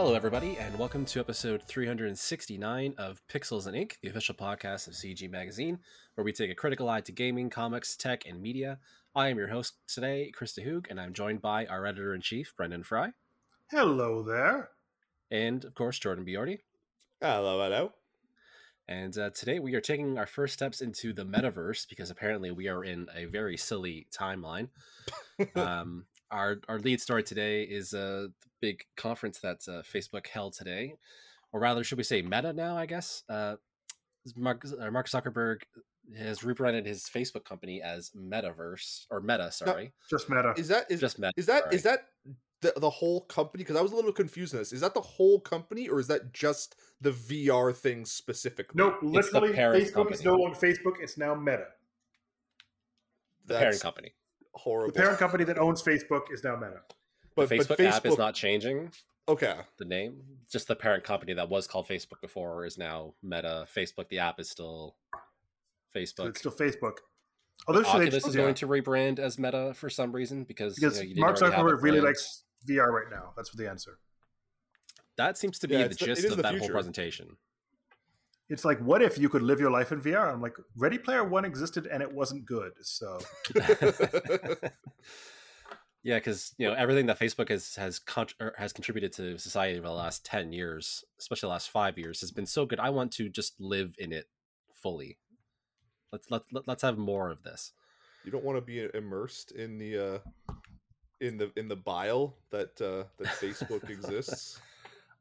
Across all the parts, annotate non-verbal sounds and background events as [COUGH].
Hello, everybody, and welcome to episode 369 of Pixels and Ink, the official podcast of CG Magazine, where we take a critical eye to gaming, comics, tech, and media. I am your host today, Chris de Hoog, and I'm joined by our editor in chief, Brendan Frye, Hello there. and of course, Jordan Biordi. Hello, hello. And uh, today we are taking our first steps into the metaverse because apparently we are in a very silly timeline. [LAUGHS] um, our our lead story today is a big conference that uh, Facebook held today, or rather, should we say Meta now? I guess uh, Mark uh, Mark Zuckerberg has rebranded his Facebook company as Metaverse or Meta. Sorry, Just meta. Is that is just Meta. is that sorry. is that the, the whole company? Because I was a little confused in this. Is that the whole company, or is that just the VR thing specifically? Nope, It's the literally, parent Facebook is no longer Facebook. It's now Meta. the that's parent company? Horrible. The parent company that owns Facebook is now Meta. but, the Facebook, but app is not changing. okay. The name, just the parent company that was called Facebook before, is now Meta. Facebook, the app is still So Facebook. it's still Facebook. Oh, Although should Oculus is yeah, going to rebrand as Meta for some reason because you because know, you didn't Mark already have a Zuckerberg really likes VR right now. That's the answer. That seems to be Yeah, the it's the- gist of the that whole presentation. It's like, what if you could live your life in VR? I'm like, Ready Player One existed and it wasn't good. So [LAUGHS] yeah, because you know everything that Facebook has has con- has contributed to society over the last ten years, especially the last five years, has been so good. I want to just live in it fully. Let's let, let let's have more of this. you don't want to be immersed in the uh in the in the bile that uh that [LAUGHS] Facebook exists.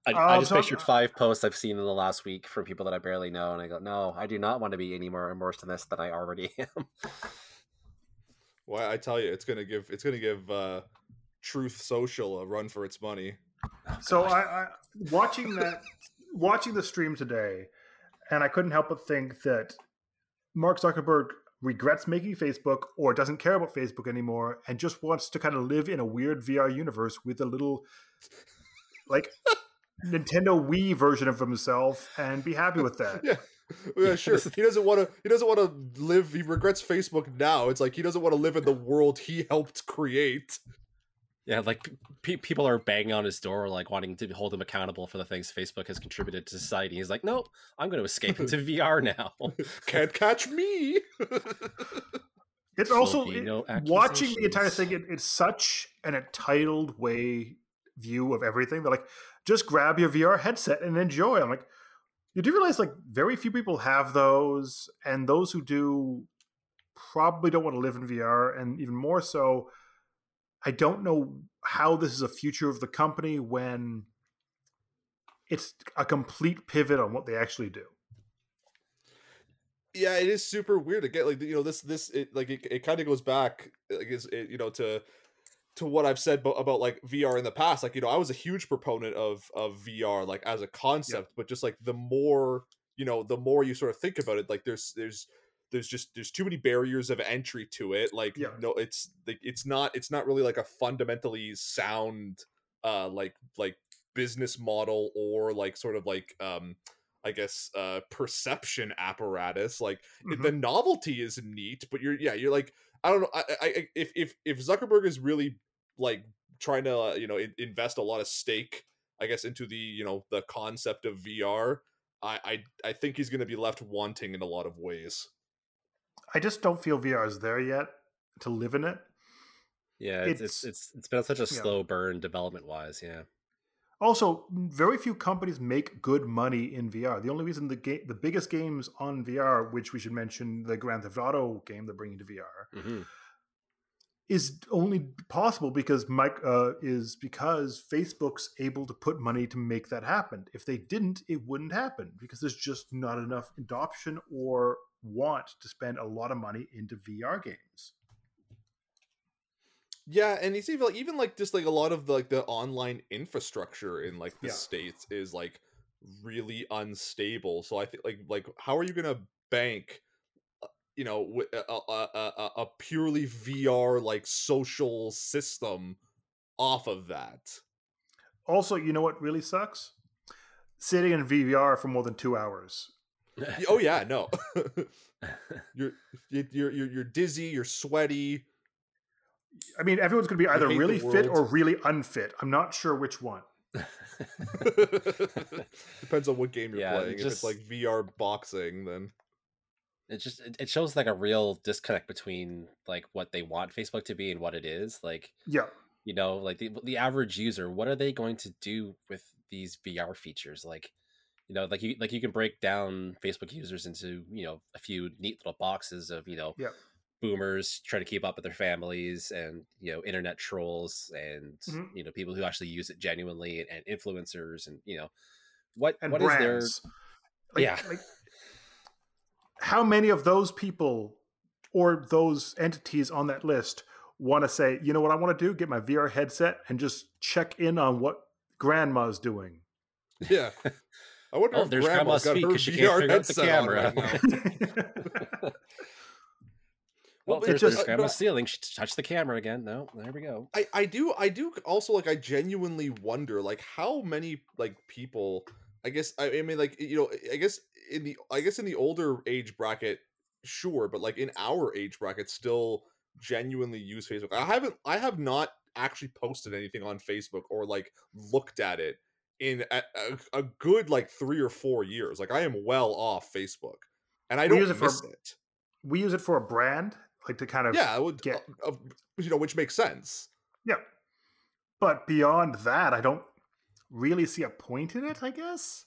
I, Uh, I just so- pictured five posts I've seen in the last week from people that I barely know, and I go, no, I do not want to be any more immersed in this than I already [LAUGHS] am. Why I tell you, it's gonna give it's gonna give uh Truth Social a run for its money. So I, I watching that watching the stream today, and I couldn't help but think that Mark Zuckerberg regrets making Facebook or doesn't care about Facebook anymore and just wants to kind of live in a weird VR universe with a little like Nintendo Wii version of himself and be happy with that. [LAUGHS] Yeah. Yeah, sure. He doesn't want to. He doesn't want to live. He regrets Facebook now. It's like he doesn't want to live in the world he helped create. Yeah, like pe- people are banging on his door, like wanting to hold him accountable for the things Facebook has contributed to society. He's like, nope, I'm going to escape into [LAUGHS] VR now. [LAUGHS] Can't catch me. It's also be it- no watching the entire thing. It, it's such an entitled way view of everything. They're like, just grab your VR headset and enjoy. I'm like, you do realize like very few people have those, and those who do probably don't want to live in VR, and even more so, I don't know how this is a future of the company when it's a complete pivot on what they actually do. yeah, it is super weird to get like you know this this it like it, it kind of goes back like is it, you know to to what I've said about, about like VR in the past. Like you know I was a huge proponent of of VR like as a concept, but just like the more you know the more you sort of think about it, like there's there's there's just there's too many barriers of entry to it. Like Yeah. no, it's like it's not it's not really like a fundamentally sound uh like like business model or like sort of like um I guess uh perception apparatus. Like Mhm. the novelty is neat, but you're yeah you're like I don't know I, I I- if if if Zuckerberg is really like trying to uh, you know in- invest a lot of stake I guess into the you know the concept of VR. I I, I think he's going to be left wanting in a lot of ways. I just don't feel VR is there yet to live in it. yeah, it's, it's It's- it's it's been such a yeah. slow burn development wise. Yeah, Also, very few companies make good money in VR. The only reason the game, the biggest games on VR, which we should mention, the Grand Theft Auto game they're bringing to VR, hmm is only possible because Mike uh, is because Facebook's able to put money to make that happen. If they didn't, it wouldn't happen because there's just not enough adoption or want to spend a lot of money into VR games. Yeah, and you see like even like just like a lot of the, like the online infrastructure in like the Yeah. states is like really unstable. So I think like like how are you gonna bank, you know, a, a, a, a- a purely VR like social system off of that? Also, you know what really sucks? Sitting in VR for more than two hours. Oh yeah, [LAUGHS] no, [LAUGHS] you're you- you're you're you're dizzy, you're sweaty. I mean, everyone's going to be either really fit or really unfit. I'm not sure which one. [LAUGHS] Depends on what game you're Yeah, playing. If it's like VR boxing, then it just it, shows like a real disconnect between like what they want Facebook to be and what it is. Like Yeah. you know, like the the average user, what are they going to do with these VR features? Like, you know, like you like you can break down Facebook users into you know a few neat little boxes of you know Yeah. boomers trying to keep up with their families and you know internet trolls and Mhm. you know people who actually use it genuinely and, influencers and you know what And what is their. Like, Yeah. Like, how many of those people or those entities on that list want to say, you know what I want to do? Get my VR headset and just check in on what grandma's doing. yeah. I wonder Oh, if there's grandma's grandma's got feet her 'cause she can't VR figure out the headset on camera. right [LAUGHS] well, Well, there's, it there's just- grandma's ceiling she touched the camera again no there we go I, I do I do also like I genuinely wonder like how many like people I guess I, I mean like you know I guess in the I guess in the older age bracket sure but like in our age bracket still genuinely use Facebook I haven't I have not actually posted anything on Facebook or like looked at it in a, a, a good like three or four years like I am well off Facebook and I We don't use it for- it we use it for a brand, like to kind of yeah I would get- uh, uh, you know which makes sense yeah. But beyond that, I don't really see a point in it. I guess.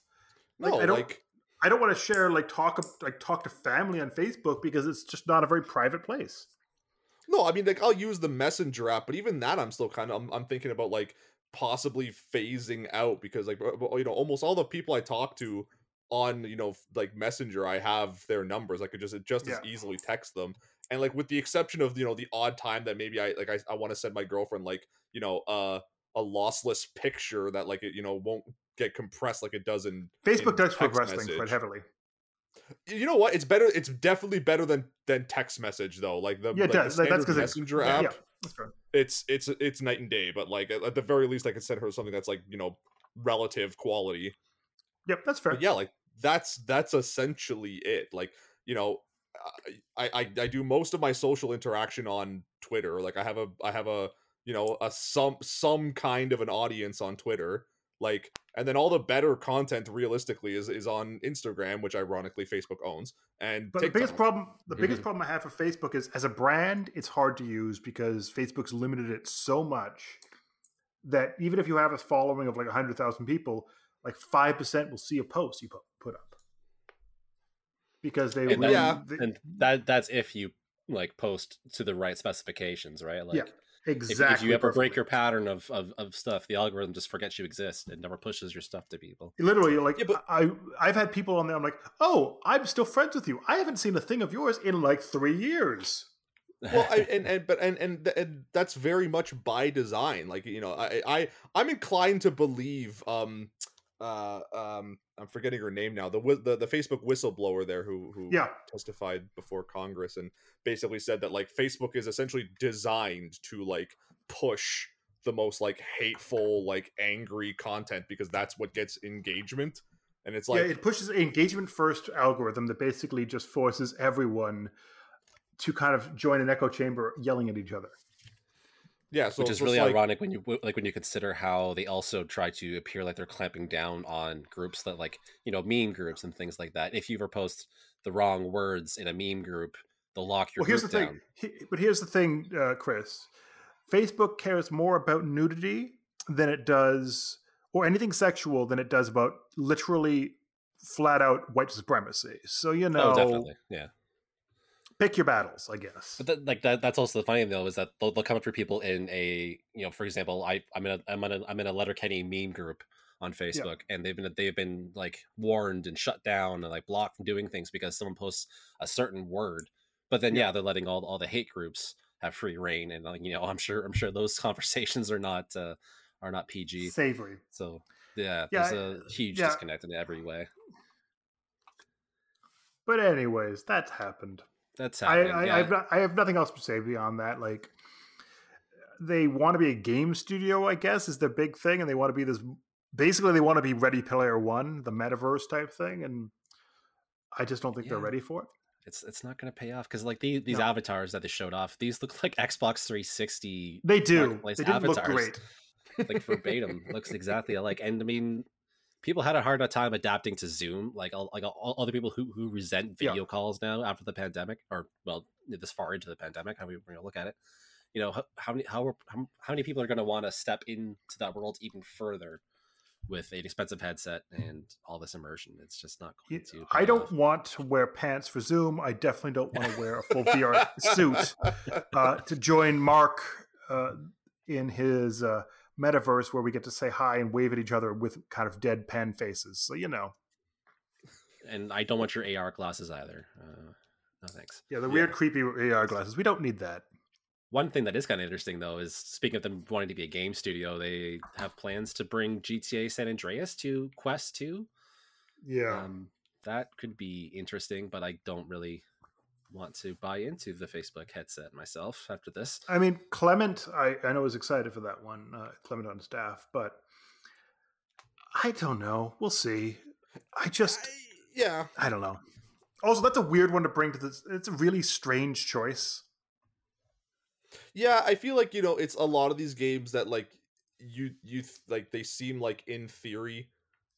Like, no I don't- like I don't want to share like talk like talk to family on Facebook because it's just not a very private place. No, I mean like I'll use the messenger app, but even that I'm still kind of I'm, I'm thinking about like possibly phasing out because like uh, you know almost all the people I talk to on you know like messenger I have their numbers I could just just as easily text them and like with the exception of you know the odd time that maybe I like I, I want to send my girlfriend like you know uh a lossless picture that like it you know won't get compressed like it does in Facebook in does text progress things quite heavily. you know what it's better it's definitely better than than text message though like the Yeah, like, does. Like, that's because messenger yeah, app yeah. That's fair. it's it's it's night and day but like at, at the very least i could send her something that's like you know relative quality Yep, that's fair. but yeah like that's that's essentially it like you know I, I i do most of my social interaction on twitter like i have a i have a you know a some some kind of an audience on twitter like and then all the better content realistically is is on instagram which ironically facebook owns and But the biggest problem, the biggest Mhm. problem I have for Facebook is as a brand, it's hard to use because Facebook's limited it so much that even if you have a following of like hundred thousand people, like five percent will see a post you put put up because they and, really, Yeah. they- and that that's if you like post to the right specifications right like Yeah, if, exactly. if you ever break your pattern of, of of stuff the algorithm just forgets you exist and never pushes your stuff to people Literally, like Yeah, but- I, I've had people on there. I'm like, oh, I'm still friends with you. I haven't seen a thing of yours in like three years. well I, [LAUGHS] and and but and, and and that's very much by design like you know i i i'm inclined to believe um uh um i'm forgetting her name now the the, the facebook whistleblower there who who Yeah, testified before congress and basically said that like facebook is essentially designed to like push the most like hateful like angry content because that's what gets engagement and it's like yeah. It pushes engagement first algorithm that basically just forces everyone to kind of join an echo chamber, yelling at each other. Yeah so which is really like- ironic when you like when you consider how they also try to appear like they're clamping down on groups that like you know meme groups and things like that if you ever post the wrong words in a meme group they'll lock your well, here's the group thing. down He- but here's the thing, uh, Chris. Facebook cares more about nudity than it does, or anything sexual than it does about literally flat out white supremacy. So you know, oh definitely yeah pick your battles, I guess. But that, like that, that's also the funny thing though is that they'll, they'll come after people in a you know for example I I'm in a I'm in a I'm in a Letterkenny meme group on Facebook and they've been they've been like warned and shut down and like blocked from doing things because someone posts a certain word. But then Yeah. yeah, they're letting all all the hate groups have free reign and like you know I'm sure I'm sure those [LAUGHS] conversations are not uh, are not PG. Savory. So yeah, Yeah, there's a huge yeah. disconnect in every way. But anyways, that's happened. That's I, happening. I, yeah. I've not, I have nothing else to say beyond that. Like, they want to be a game studio, I guess, is their big thing, and they want to be this. Basically, they want to be Ready Player One, the metaverse type thing, and I just don't think they're ready for it. it's it's not going to pay off because like these these No. avatars that they showed off, these look like Xbox 360 They do. They didn't look great. like [LAUGHS] verbatim. looks exactly alike. And I mean, people had a hard time adapting to Zoom. Like all, like all other people who who resent Yeah. video calls now after the pandemic, or well, this far into the pandemic, how we you know, look at it. You know, how, how many how, how how many people are going to want to step into that world even further with an expensive headset and all this immersion? It's just not going to. I don't off. want to wear pants for Zoom. I definitely don't want to wear a full VR [LAUGHS] suit uh, to join Mark uh, in his uh, metaverse where we get to say hi and wave at each other with kind of deadpan faces. So you know, and I don't want your AR glasses either. Uh, no thanks. yeah, the Yeah. weird, creepy AR glasses. We don't need that. One thing that is kind of interesting though is speaking of them wanting to be a game studio, they have plans to bring GTA San Andreas to Quest 2. Yeah. Um, that could be interesting, but I don't really want to buy into the Facebook headset myself after this. I mean, Clement, I, I know is excited for that one. Uh, Clement on staff, but I don't know. We'll see. I just, I- yeah. I don't know. Also, that's a weird one to bring to this. It's a really strange choice. Yeah, I feel like you know it's a lot of these games that like you you like they seem like in theory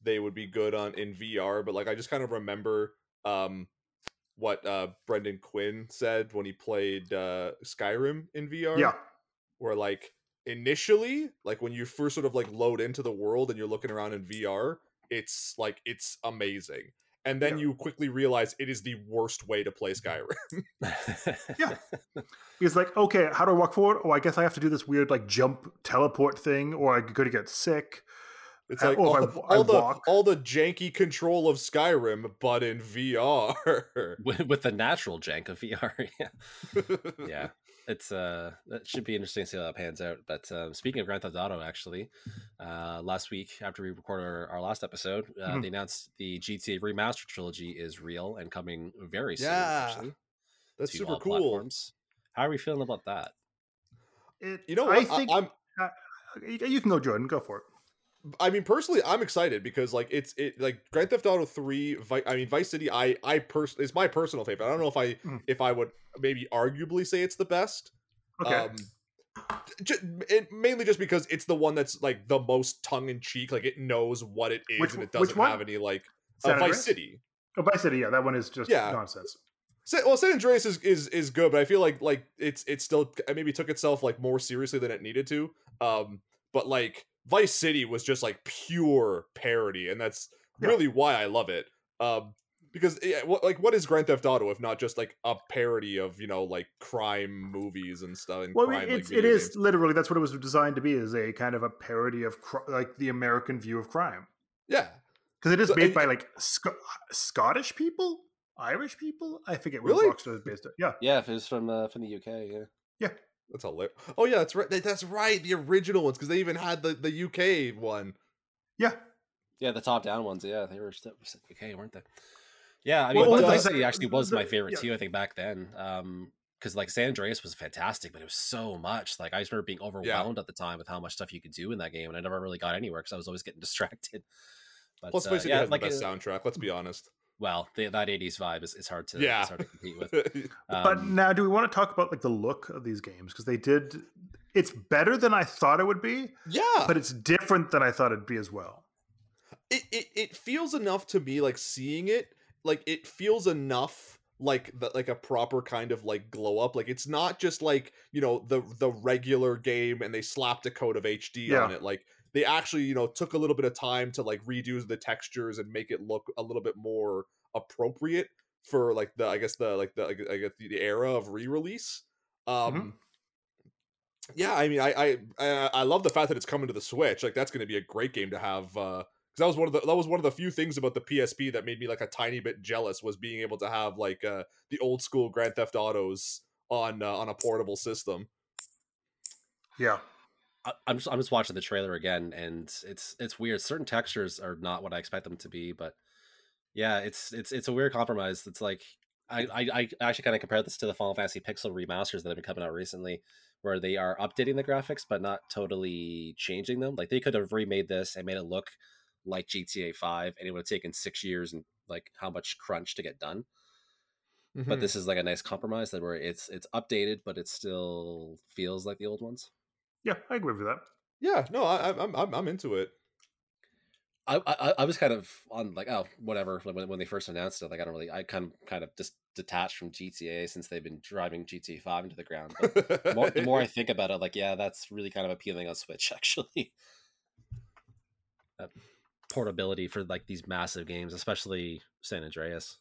they would be good on in VR, but like I just kind of remember um what uh Brendan Quinn said when he played uh Skyrim in VR. Yeah. Where like initially, like when you first sort of like load into the world and you're looking around in VR, it's like it's amazing. And then Yeah. you quickly realize it is the worst way to play Skyrim. Yeah. He's like, okay, how do I walk forward? Oh, I guess I have to do this weird like jump teleport thing, or I'm going to get sick. It's like or all, if I the, w- I all the walk. all the janky control of Skyrim, but in VR. with, with the natural jank of VR. [LAUGHS] yeah. [LAUGHS] yeah. It's uh that should be interesting to see how that pans out. But um, speaking of Grand Theft Auto, actually, uh, last week after we recorded our, our last episode, uh, Mhm. they announced the GTA Remastered trilogy is real and coming very soon. Yeah, actually, That's to super all cool. platforms. How are we feeling about that? It, You know I what? I think I'm you you can go, Jordan. Go for it. I mean personally I'm excited because like it's it like Grand Theft Auto 3 Vi- I mean Vice City I I pers- is my personal favorite. I don't know if I Mm. if I would maybe arguably say it's the best. Okay. Um j- it, mainly just because it's the one that's like the most tongue in cheek, like it knows what it is Which and it doesn't have any like uh, Vice City. Oh, Vice City. Yeah, that one is just Yeah. nonsense. Sa- well, San Andreas is, is is good, but I feel like like it's it still maybe took itself like more seriously than it needed to. Um, but like Vice City was just like pure parody, and that's Yeah. really why I love it. Um, because yeah, what like what is Grand Theft Auto if not just like a parody of you know like crime movies and stuff? And Well, crime, mean, like, it's, it video is games. literally that's what it was designed to be is a kind of a parody of cr- like the American view of crime yeah. because it is So- made and- by like Sc- Scottish people, Irish people. I forget where Really? Rockstar is based. On. Yeah, Yeah, if it's from uh, from the UK, Yeah, yeah. That's hilarious. Oh yeah, that's right. That's right. The original ones because they even had the the UK one. yeah. Yeah, the top down ones, yeah, they were still okay, weren't they? Yeah, I mean, well, Vice City actually was the- my favorite yeah. too. I think back then, um, because like San Andreas was fantastic, but it was so much. Like I just remember being overwhelmed at the time with how much stuff you could do in that game, and I never really got anywhere because I was always getting distracted. [LAUGHS] But Plus, uh, Vice City yeah, has like the best uh, soundtrack. Let's be honest. Well, the, that '80s vibe is, is hard to Yeah. it's hard to compete with. [LAUGHS] but Um, now, do we want to talk about like the look of these games because they did? It's better than I thought it would be, yeah, but it's different than I thought it'd be as well. it, it it feels enough to me like seeing it like it feels enough like the, like a proper kind of like glow up like it's not just like you know the the regular game and they slapped a coat of hd on it like they actually you know took a little bit of time to like redo the textures and make it look a little bit more appropriate for like the i guess the like the i guess the, era of re-release. Um yeah i mean I, I i i love the fact that it's coming to the switch like that's going to be a great game to have uh because that was one of the that was one of the few things about the PSP that made me like a tiny bit jealous was being able to have like uh the old school Grand Theft Autos on uh, on a portable system. Yeah, I'm just, I'm just watching the trailer again, and it's it's weird. Certain textures are not what I expect them to be, but yeah, it's it's it's a weird compromise. It's like I I, I actually kind of compare this to the Final Fantasy Pixel remasters that have been coming out recently, where they are updating the graphics but not totally changing them. Like they could have remade this and made it look like GTA Five, and it would have taken six years and like how much crunch to get done. Hmm. But this is like a nice compromise that where it's it's updated, but it still feels like the old ones. Yeah, I agree with that. Yeah, no, I, I'm I'm I'm into it. I, I I was kind of on like oh whatever when, when they first announced it like I don't really I kind of kind of just detached from GTA since they've been driving GTA Five into the ground. But the more, the more I [LAUGHS] think about it, like yeah, that's really kind of appealing on Switch [LAUGHS] actually. That portability for like these massive games, especially San Andreas.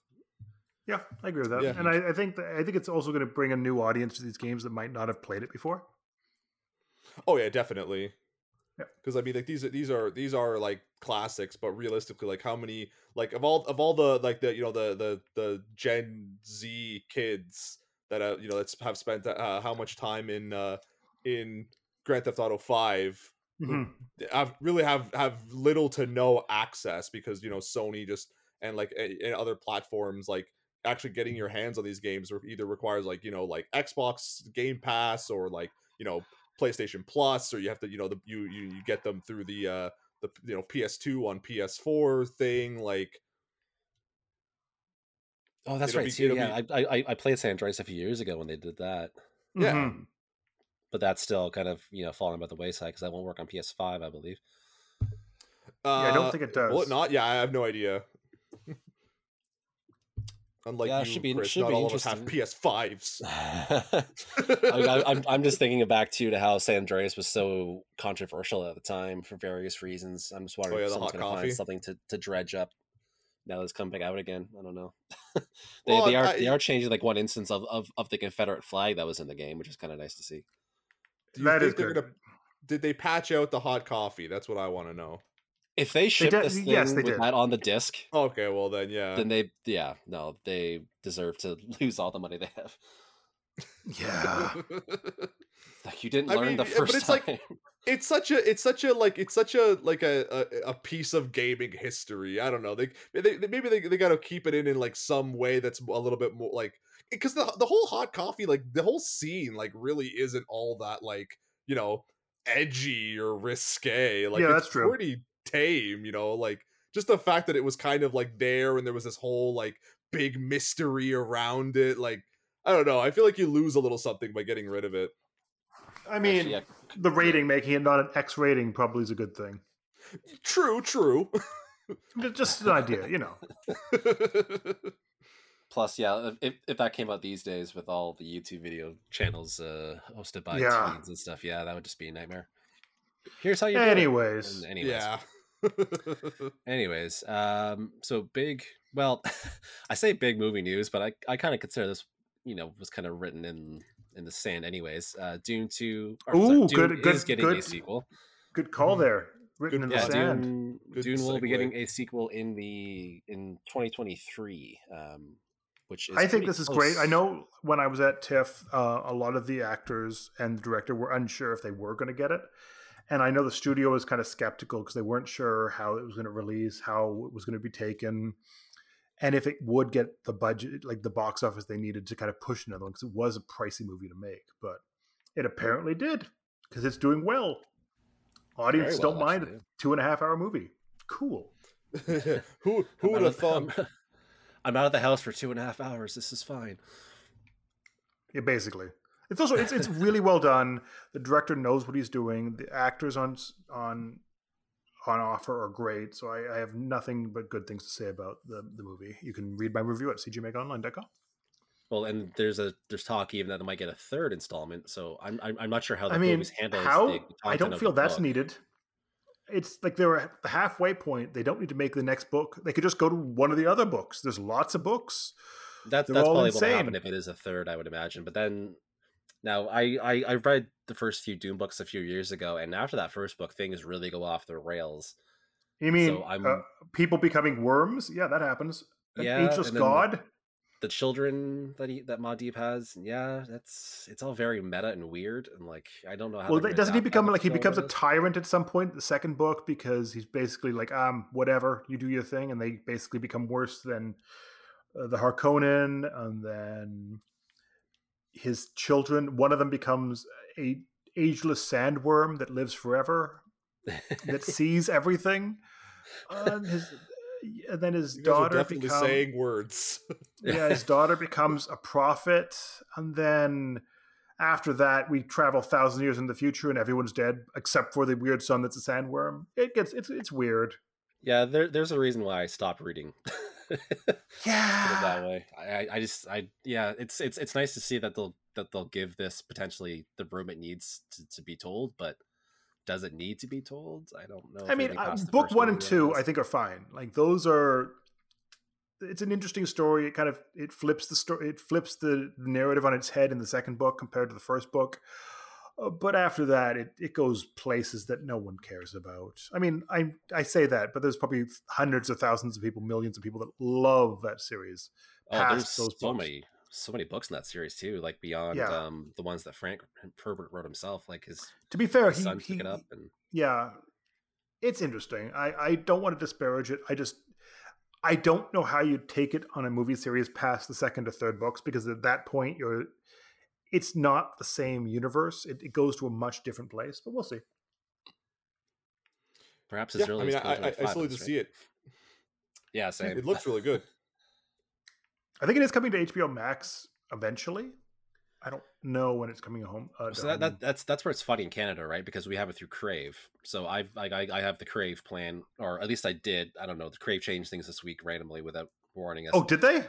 Yeah, I agree with that. Yeah. And I, I think that, I think it's also going to bring a new audience to these games that might not have played it before. Oh yeah, definitely. Yeah. Because I mean, like these are these are these are like classics, but realistically, like how many like of all of all the like the you know the the the Gen Z kids that uh, you know that's have spent uh, how much time in uh in Grand Theft Auto Five Mhm. have really have have little to no access because you know Sony just and like and other platforms like actually getting your hands on these games either requires like you know like Xbox Game Pass or like you know PlayStation Plus or you have to you know the you you, you get them through the uh the you know PS2 on PS4 thing like Oh, that's right. be- too. it'll yeah, I, I I played San Andreas a few years ago when they did that, Yeah. Mhm. but that's still kind of you know falling by the wayside because that won't work on PS5, I believe. uh, I don't think it Will does. it not? Yeah, I have no idea. Unlike Yeah, it you, should be- Chris, should not be all of us have interesting. PS5s. I mean, I, I'm I'm just thinking back too to how San Andreas was so controversial at the time for various reasons. I'm just wondering Oh, yeah, if someone's going to find something to, to dredge up now that it's come back out again. I don't know. [LAUGHS] they, Well, they are I- they are changing like one instance of, of, of the Confederate flag that was in the game, which is kind of nice to see. Do you That think they're good. gonna? Did they patch out the hot coffee? That's what I want to know. If they ship did- this thing yes, they with did. that on the disc, Okay, well then, yeah. then they yeah no they deserve to [LAUGHS] lose all the money they have. Yeah. [LAUGHS] Like you didn't I learn mean, the yeah, but first it's like- it's such a, it's such a like, it's such a like a a, a piece of gaming history. I don't know. They, they, they maybe they, they got to keep it in in like some way that's a little bit more like because the the whole hot coffee like the whole scene like really isn't all that like you know edgy or risque. Like Yeah, it's that's true. pretty tame. You know, like just the fact that it was kind of like there and there was this whole like big mystery around it. Like I don't know. I feel like you lose a little something by getting rid of it. I mean, Actually, yeah, the rating making it not an X rating probably is a good thing. True, true. Just an idea, you know. [LAUGHS] Plus, yeah, if, if that came out these days with all the YouTube video channels uh, hosted by Yeah. teens and stuff, yeah, that would just be a nightmare. Here's how you do it. Anyways, And anyways, yeah. [LAUGHS] anyways, um, so big. Well, [LAUGHS] I say big movie news, but I, I kind of consider this, you know, was kind of written in in the sand, anyways. Uh, Dune two, or, sorry, Ooh, Dune good- good- is getting a good. sequel. good call Mhm. there. Written Good in Yeah, the sand. Dune, Dune will be getting a sequel in the in 2023, um, which is I think pretty this is great. I know when I was at TIFF, uh, a lot of the actors and the director were unsure if they were going to get it. And I know the studio was kind of skeptical because they weren't sure how it was going to release, how it was going to be taken, and if it would get the budget, like the box office they needed to kind of push another one because it was a pricey movie to make. But it apparently did because it's doing well. Audience well, don't mind actually, a two and a half hour movie. Cool. [LAUGHS] who [LAUGHS] who I'm would have thought? I'm, I'm out of the house for two and a half hours. This is fine. Yeah, basically. It's also it's it's really well done. The director knows what he's doing. The actors on on on offer are great. So I, I have nothing but good things to say about the, the movie. You can read my review at cgmagonline.com. Well, and there's a there's talk even that it might get a third installment. So I'm I'm, I'm not sure how the I mean, movies handles how I don't feel that's book. needed. It's like they're at the halfway point. They don't need to make the next book. They could just go to one of the other books. There's lots of books. That's They're that's probably what will insane. happen if it is a third, I would imagine. But then now I, I I read the first few Dune books a few years ago, and after that first book, things really go off the rails. You mean So I'm- uh, people becoming worms? Yeah, that happens. An Yeah, ageless god. The children that he that Muad'Dib has, yeah, that's it's all very meta and weird, and like I don't know how. Well, doesn't he become like he becomes a tyrant at some point? The second book because he's basically like, um, whatever, you do your thing, and they basically become worse than uh, the Harkonnen, and then his children. One of them becomes a ageless sandworm that lives forever, that [LAUGHS] sees everything. And, his, and then his daughter definitely becomes saying words. [LAUGHS] yeah, his daughter becomes a prophet, and then after that, we travel thousand years in the future and everyone's dead except for the weird son that's a sandworm. It gets it's it's weird. Yeah, there, there's a reason why I stopped reading. [LAUGHS] [LAUGHS] Yeah, that way. I, I- I just, I, yeah, it's, it's, it's nice to see that they'll, that they'll give this potentially the room it needs to, to be told, but does it need to be told? I don't know. I mean, anything uh, book one and two. I think, are fine. Like those are. It's an interesting story. It kind of it flips the story. It flips the narrative on its head in the second book compared to the first book. Uh, but after that, it, it goes places that no one cares about. I mean, I I say that, but there's probably hundreds of thousands of people, millions of people that love that series. Oh, there's those so books. many, so many books in that series too. Like beyond Yeah. um, the ones that Frank Herbert wrote himself. Like his, To be fair, his he, son he took it up, and yeah, it's interesting. I, I don't want to disparage it. I just I don't know how you take it on a movie series past the second or third books because at that point you're it's not the same universe. It, it goes to a much different place, but we'll see. perhaps as Yeah, I mean, as I, I, I still need to that's see it. Yeah, same. It looks really good. [LAUGHS] I think it is coming to HBO Max eventually. I don't know when it's coming home. Uh, So that, that that's that's where it's funny in Canada, right? Because we have it through Crave. So I've I, I I have the Crave plan, or at least I did. I don't know. The Crave changed things this week randomly without warning us. oh, did they?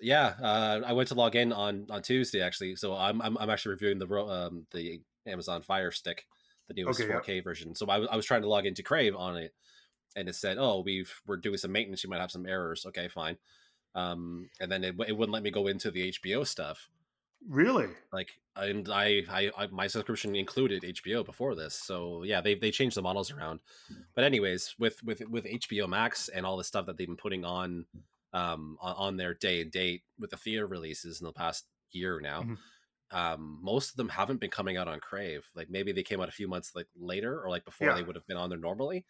Yeah. Uh, I went to log in on on Tuesday actually. So I'm I'm, I'm actually reviewing the um the Amazon Fire Stick, the newest Okay, 4K version. So I was I was trying to log into Crave on it, and it said, "Oh, we've we're doing some maintenance. You might have some errors." Okay, fine. Um, and then it, it wouldn't let me go into the HBO stuff Really? like and I, I i my subscription included hbo before this so yeah they they changed the models around but anyways with with with hbo max and all the stuff that they've been putting on um on, on their day and date with the theater releases in the past year now Mhm. um most of them haven't been coming out on crave like maybe they came out a few months like later or like before Yeah. they would have been on there normally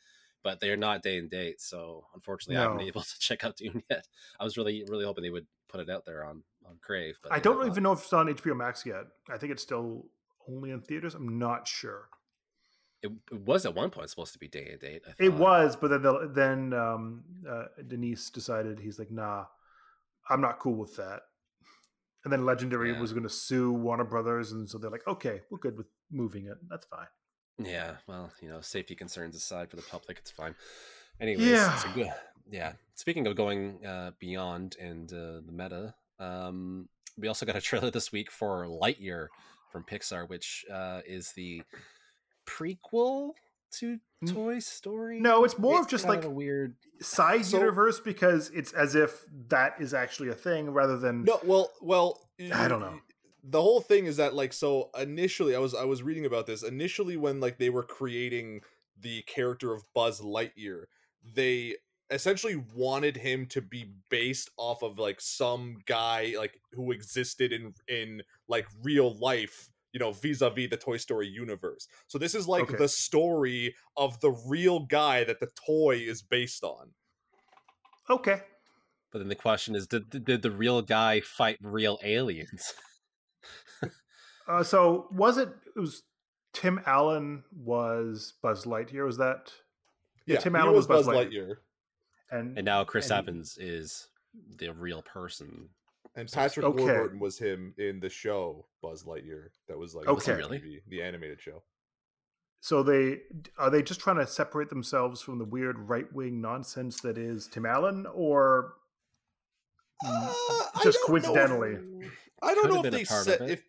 but they're not day and date so unfortunately i haven't been able [LAUGHS] to check out dune yet i was really really hoping they would put it out there on on crave but I don't have not. even know if it's on HBO Max yet. I think it's still only in theaters. I'm not sure. It, it was at one point supposed to be day and date. I It was, but then the, then um, uh, Denis decided he's like, nah, I'm not cool with that. And then Legendary Yeah. was going to sue Warner Brothers, and so they're like, okay, we're good with moving it. That's fine. Yeah, well, you know, safety concerns aside for the public, it's fine. Anyways, Yeah. good. Yeah. Speaking of going uh, beyond and uh, the meta, um, we also got a trailer this week for Lightyear from Pixar, which uh, is the prequel to mm. Toy Story. No, it's more of just kind like a weird. side So- universe because it's as if that is actually a thing rather than No, well, well, I don't know. The whole thing is that like so initially I was I was reading about this initially when like they were creating the character of Buzz Lightyear, they essentially wanted him to be based off of like some guy like who existed in in like real life you know vis-a-vis the toy story universe so this is like Okay. the story of the real guy that the toy is based on okay. But then the question is, did, did the real guy fight real aliens? [LAUGHS] Uh, so was it? It was Tim Allen was Buzz Lightyear. Was that? yeah Tim Allen was was Buzz Buzz Lightyear. Lightyear. And And now Chris and he- Evans is the real person. And Patrick Okay. Warburton was him in the show Buzz Lightyear. That was like Okay. Really? TV, the animated show. So they are they just trying to separate themselves from the weird right wing nonsense that is Tim Allen, or Uh, just don't know if- coincidentally? I don't Could know if they said if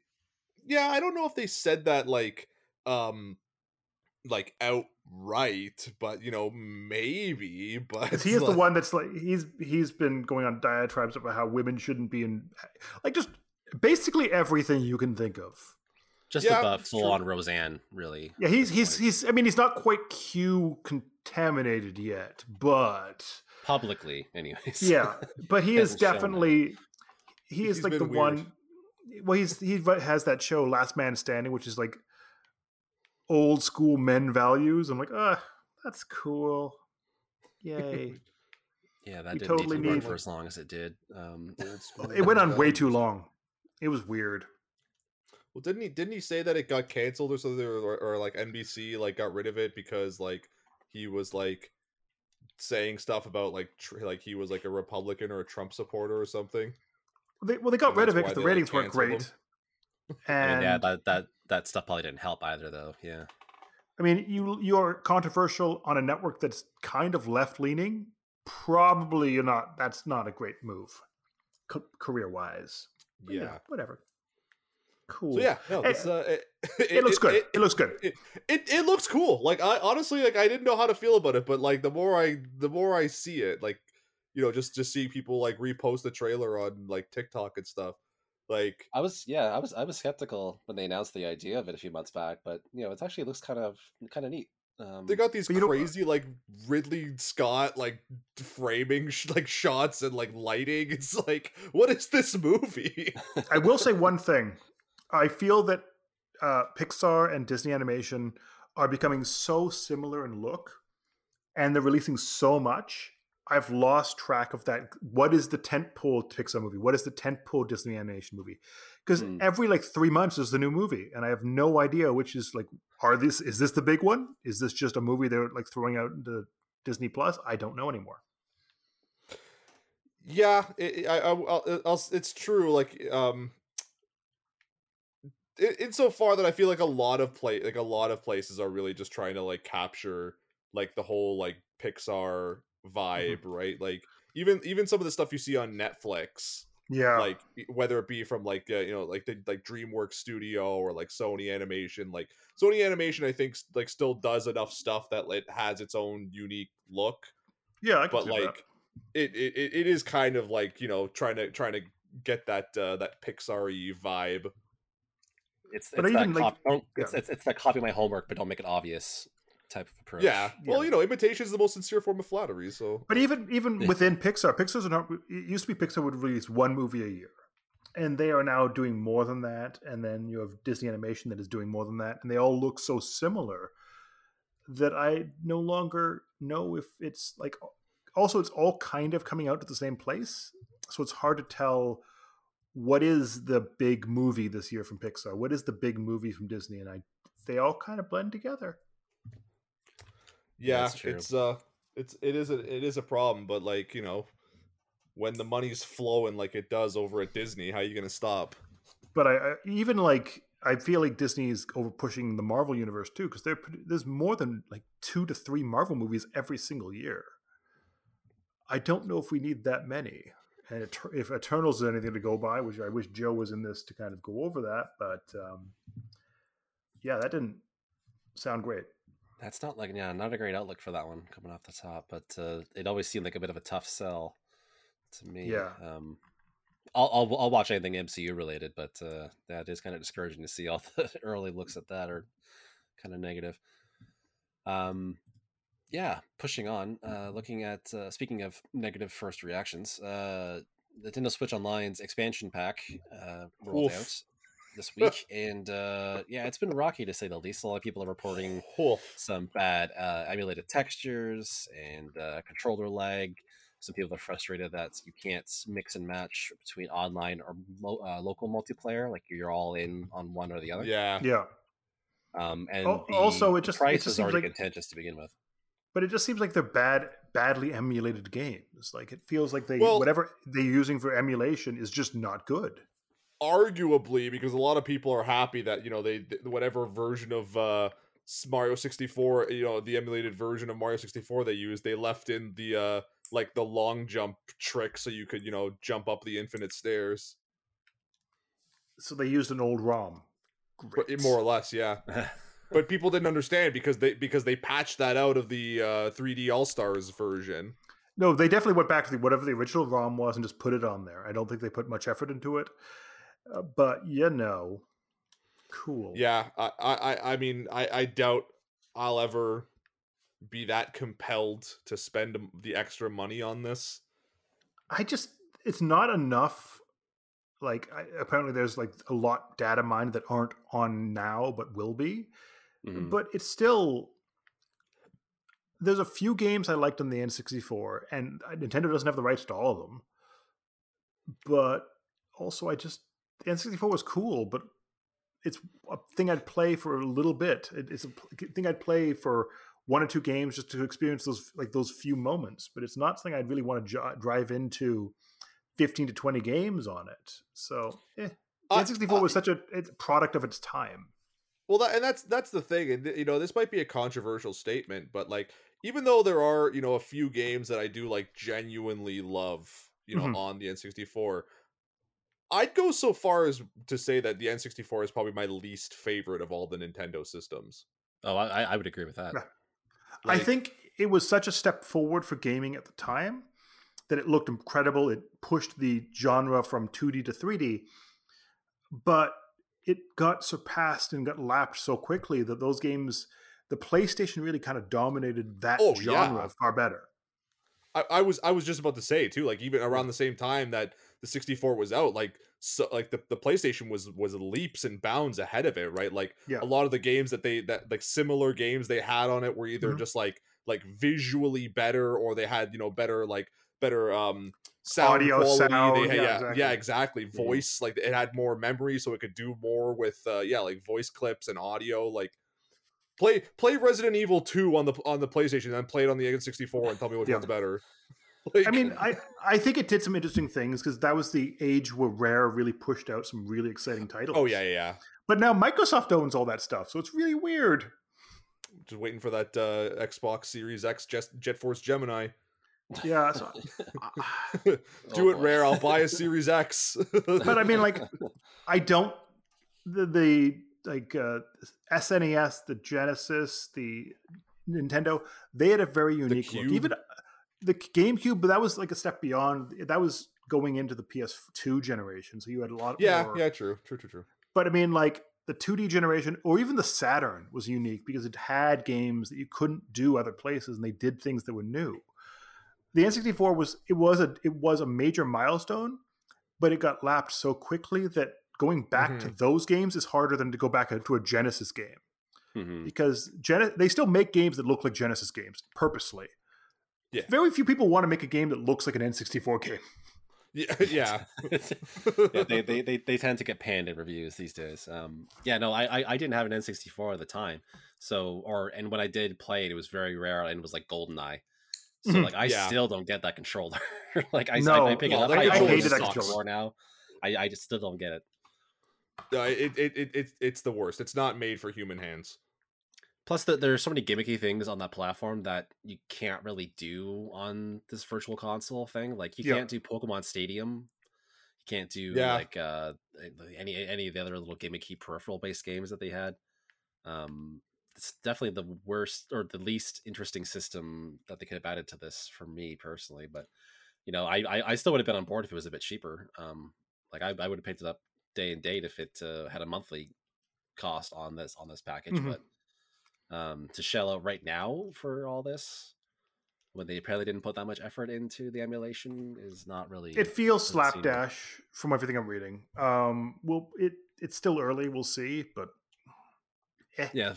yeah, I don't know if they said that like um like outright, but you know maybe. But he is the one that's like he's he's been going on diatribes about how women shouldn't be in, like just basically everything you can think of. Just Yeah, about full true. on Roseanne, really. Yeah, he's he's Like, he's. I mean, he's not quite Q contaminated yet, but publicly, anyways. yeah, but he [LAUGHS] is Hasn't shown that. definitely he is He's like the weird. one. Well, he's he has that show Last Man Standing, which is like old school men values. I'm like, ah, that's cool. Yay! [LAUGHS] yeah, that We didn't totally need to run for as long as it did. Um, [LAUGHS] Old it went on way too long. It was weird. Well, didn't he? Didn't he say that it got canceled or something, or, or like NBC like got rid of it because like he was like saying stuff about like tr- like he was like a Republican or a Trump supporter or something. They, well, they got And rid of it because the they, like, ratings weren't great. him? And I mean, yeah, that that that stuff probably didn't help either, though. Yeah. I mean, you you're controversial on a network that's kind of left leaning. Probably you're not. That's not a great move, co- career wise. Yeah. whatever. Cool. So yeah, no, this, uh, [LAUGHS] it, it, looks good. It, It, looks good. it, it, it looks cool. Like I honestly, like I didn't know how to feel about it, but like the more I, the more I see it, like you know, just just seeing people like repost the trailer on like TikTok and stuff, like I was yeah, I was I was skeptical when they announced the idea of it a few months back, but you know, it actually looks kind of kind of neat. Um, they got these But you know- crazy like Ridley Scott like framing sh- like shots and like lighting. [LAUGHS] It's like, what is this movie? [LAUGHS] I will say one thing. I feel that uh, Pixar and Disney Animation are becoming so similar in look, and they're releasing so much. I've lost track of that. What is the tentpole Pixar movie? What is the tentpole Disney Animation movie? Because Hmm. every like three months is the new movie, and I have no idea which is like. Are this is this the big one? Is this just a movie they're like throwing out into Disney Plus? I don't know anymore. yeah, it, I, I, I'll, I'll, it's true. Like, um, in, insofar that I feel like a lot of play, like a lot of places are really just trying to like capture like the whole like Pixar vibe, right? Like even even some of the stuff you see on Netflix, Yeah, like whether it be from like uh, you know like the like DreamWorks Studio or like Sony Animation, like Sony Animation, I think like still does enough stuff that it has its own unique look yeah, I can but see like it, it it- it is kind of like you know trying to trying to get that uh that pixar-y vibe. It's, But it's even, that like- cop- don't, it's, it's it's that copy my homework, but don't make it obvious type of approach. yeah well Yeah. you know imitation is the most sincere form of flattery so But even even Yeah. within Pixar, Pixar's not. It used to be Pixar would release one movie a year, and they are now doing more than that. And then you have Disney Animation that is doing more than that, and they all look so similar that I no longer know if it's like. Also, it's all kind of coming out to the same place, so it's hard to tell what is the big movie this year from Pixar. What is the big movie from Disney, and I they all kind of blend together. Yeah That's it's uh it's it is a it is a problem but like you know when the money's flowing like it does over at disney how are you gonna stop but I, I even like I feel like Disney is over pushing the Marvel universe too because there's more than like two to three Marvel movies every single year. I don't know if we need that many, and if Eternals is anything to go by, which I wish Joe was in this to kind of go over that, but um, yeah, that didn't sound great. That's not like yeah, not a great outlook for that one coming off the top, but uh, it always seemed like a bit of a tough sell to me. Yeah. Um, I'll, I'll I'll watch anything MCU related, but uh, that is kind of discouraging to see all [LAUGHS] the early looks at that are kind of negative. Um, yeah, pushing on. Uh, looking at uh, speaking of negative first reactions, uh, Nintendo Switch Online's expansion pack uh, rolled Oof. Out this [LAUGHS] week, and uh, yeah, it's been rocky to say the least. A lot of people are reporting Oof. some bad uh, emulated textures and uh, controller lag. Some people are frustrated that you can't mix and match between online or lo- uh, local multiplayer, like you're all in on one or the other. yeah Yeah, Um, and Al- also, it the just- it price just is already like- contentious to begin with. but it just seems like they're bad, badly emulated games. Like it feels like they Well- whatever they're using for emulation is just not good. Arguably because a lot of people are happy that you know they th- whatever version of uh Mario 64 you know the emulated version of Mario 64 they used they left in the uh like the long jump trick so you could you know jump up the infinite stairs So they used an old ROM. but Great. more or less yeah [LAUGHS] but people didn't understand because they because they patched that out of the uh 3D All-Stars version No, they definitely went back to the, whatever the original ROM was and just put it on there. I don't think they put much effort into it. Uh, but you know, cool. yeah I I I- mean I I doubt I'll ever be that compelled to spend the extra money on this I just it's not enough. Like I, apparently, there's like a lot data mined that aren't on now, but will be. Mhm. But it's still there's a few games I liked on the N64, and uh, Nintendo doesn't have the rights to all of them. But also, I just the N64 was cool, but it's a thing I'd play for a little bit. It, it's a thing I'd play for one or two games just to experience those like those few moments. But it's not something I'd really want to jo- drive into fifteen to twenty games on it. So, eh, The I- N64 was such a it's product of its time. Well, that, and that's that's the thing, and you know, this might be a controversial statement, but like, even though there are you know a few games that I do like genuinely love, you know, Mhm. on the N64, I'd go so far as to say that the N64 is probably my least favorite of all the Nintendo systems. Oh, I, I would agree with that. Yeah. I think it was such a step forward for gaming at the time that it looked incredible. It pushed the genre from 2D to 3D, but it got surpassed and got lapped so quickly that those games, the PlayStation really kind of dominated that Oh, genre yeah. far better. I, I was I was just about to say too, like even around the same time that the 64 was out, like so like the, the PlayStation was was leaps and bounds ahead of it, right? Like Yeah. a lot of the games that they that like similar games they had on it were either Mhm. just like like visually better or they had, you know, better like better um sound Audio, quality. sound, had, yeah, yeah, exactly. yeah, exactly. Mhm. Voice, like it had more memory so it could do more with uh yeah, like voice clips and audio, like Play play Resident Evil 2 on the on the PlayStation and play it on the N64 and tell me which Yeah. one's better. [LAUGHS] I mean, I, I think it did some interesting things because that was the age where Rare really pushed out some really exciting titles. Oh yeah, yeah, yeah. But now Microsoft owns all that stuff, so it's really weird. Just waiting for that uh, Xbox Series X Jet, Jet Force Gemini. Yeah, so, [LAUGHS] [LAUGHS] Do Oh, it boy. rare. I'll buy a Series X. but I mean, like, I don't the the like uh, SNES, the Genesis, the Nintendo. They had a very unique look. Even uh, the GameCube, but that was like a step beyond. That was going into the PS2 generation, so you had a lot. yeah, more, yeah, true, true, true, true. But I mean, like the 2D generation, or even the Saturn was unique because it had games that you couldn't do other places, and they did things that were new. The N64 was it was a it was a major milestone, but it got lapped so quickly that going back to those games is harder than to go back to a Genesis game Mhm. because Gen- they still make games that look like Genesis games purposely. Yeah. Very few people want to make a game that looks like an N64 [LAUGHS] game. Yeah, [LAUGHS] yeah. yeah, they, they, they, they tend to get panned in reviews these days. Um, yeah, no, I, I I didn't have an N64 at the time, so or and when I did play it, it was very rare and it was like GoldenEye. So Mhm. like I Yeah. still don't get that controller. [LAUGHS] like I, I, No, I pick well, it up, that I, I hated that controller now. I, I just still don't get it. No, it, it, it, it, it's the worst. It's not made for human hands. Plus, the, there's so many gimmicky things on that platform that you can't really do on this virtual console thing. Like you Yeah. can't do Pokemon Stadium. You can't do Yeah. like uh, any any of the other little gimmicky peripheral based games that they had. Um, it's definitely the worst or the least interesting system that they could have added to this for me personally. But you know, I I, I still would have been on board if it was a bit cheaper. Um, like I, I would have picked it up day and date if it uh, had a monthly cost on this on this package, Mhm. but um, to shell out right now for all this when they apparently didn't put that much effort into the emulation is not really It feels slapdash from everything I'm reading. Um, well, it it's still early. We'll see, but eh. yeah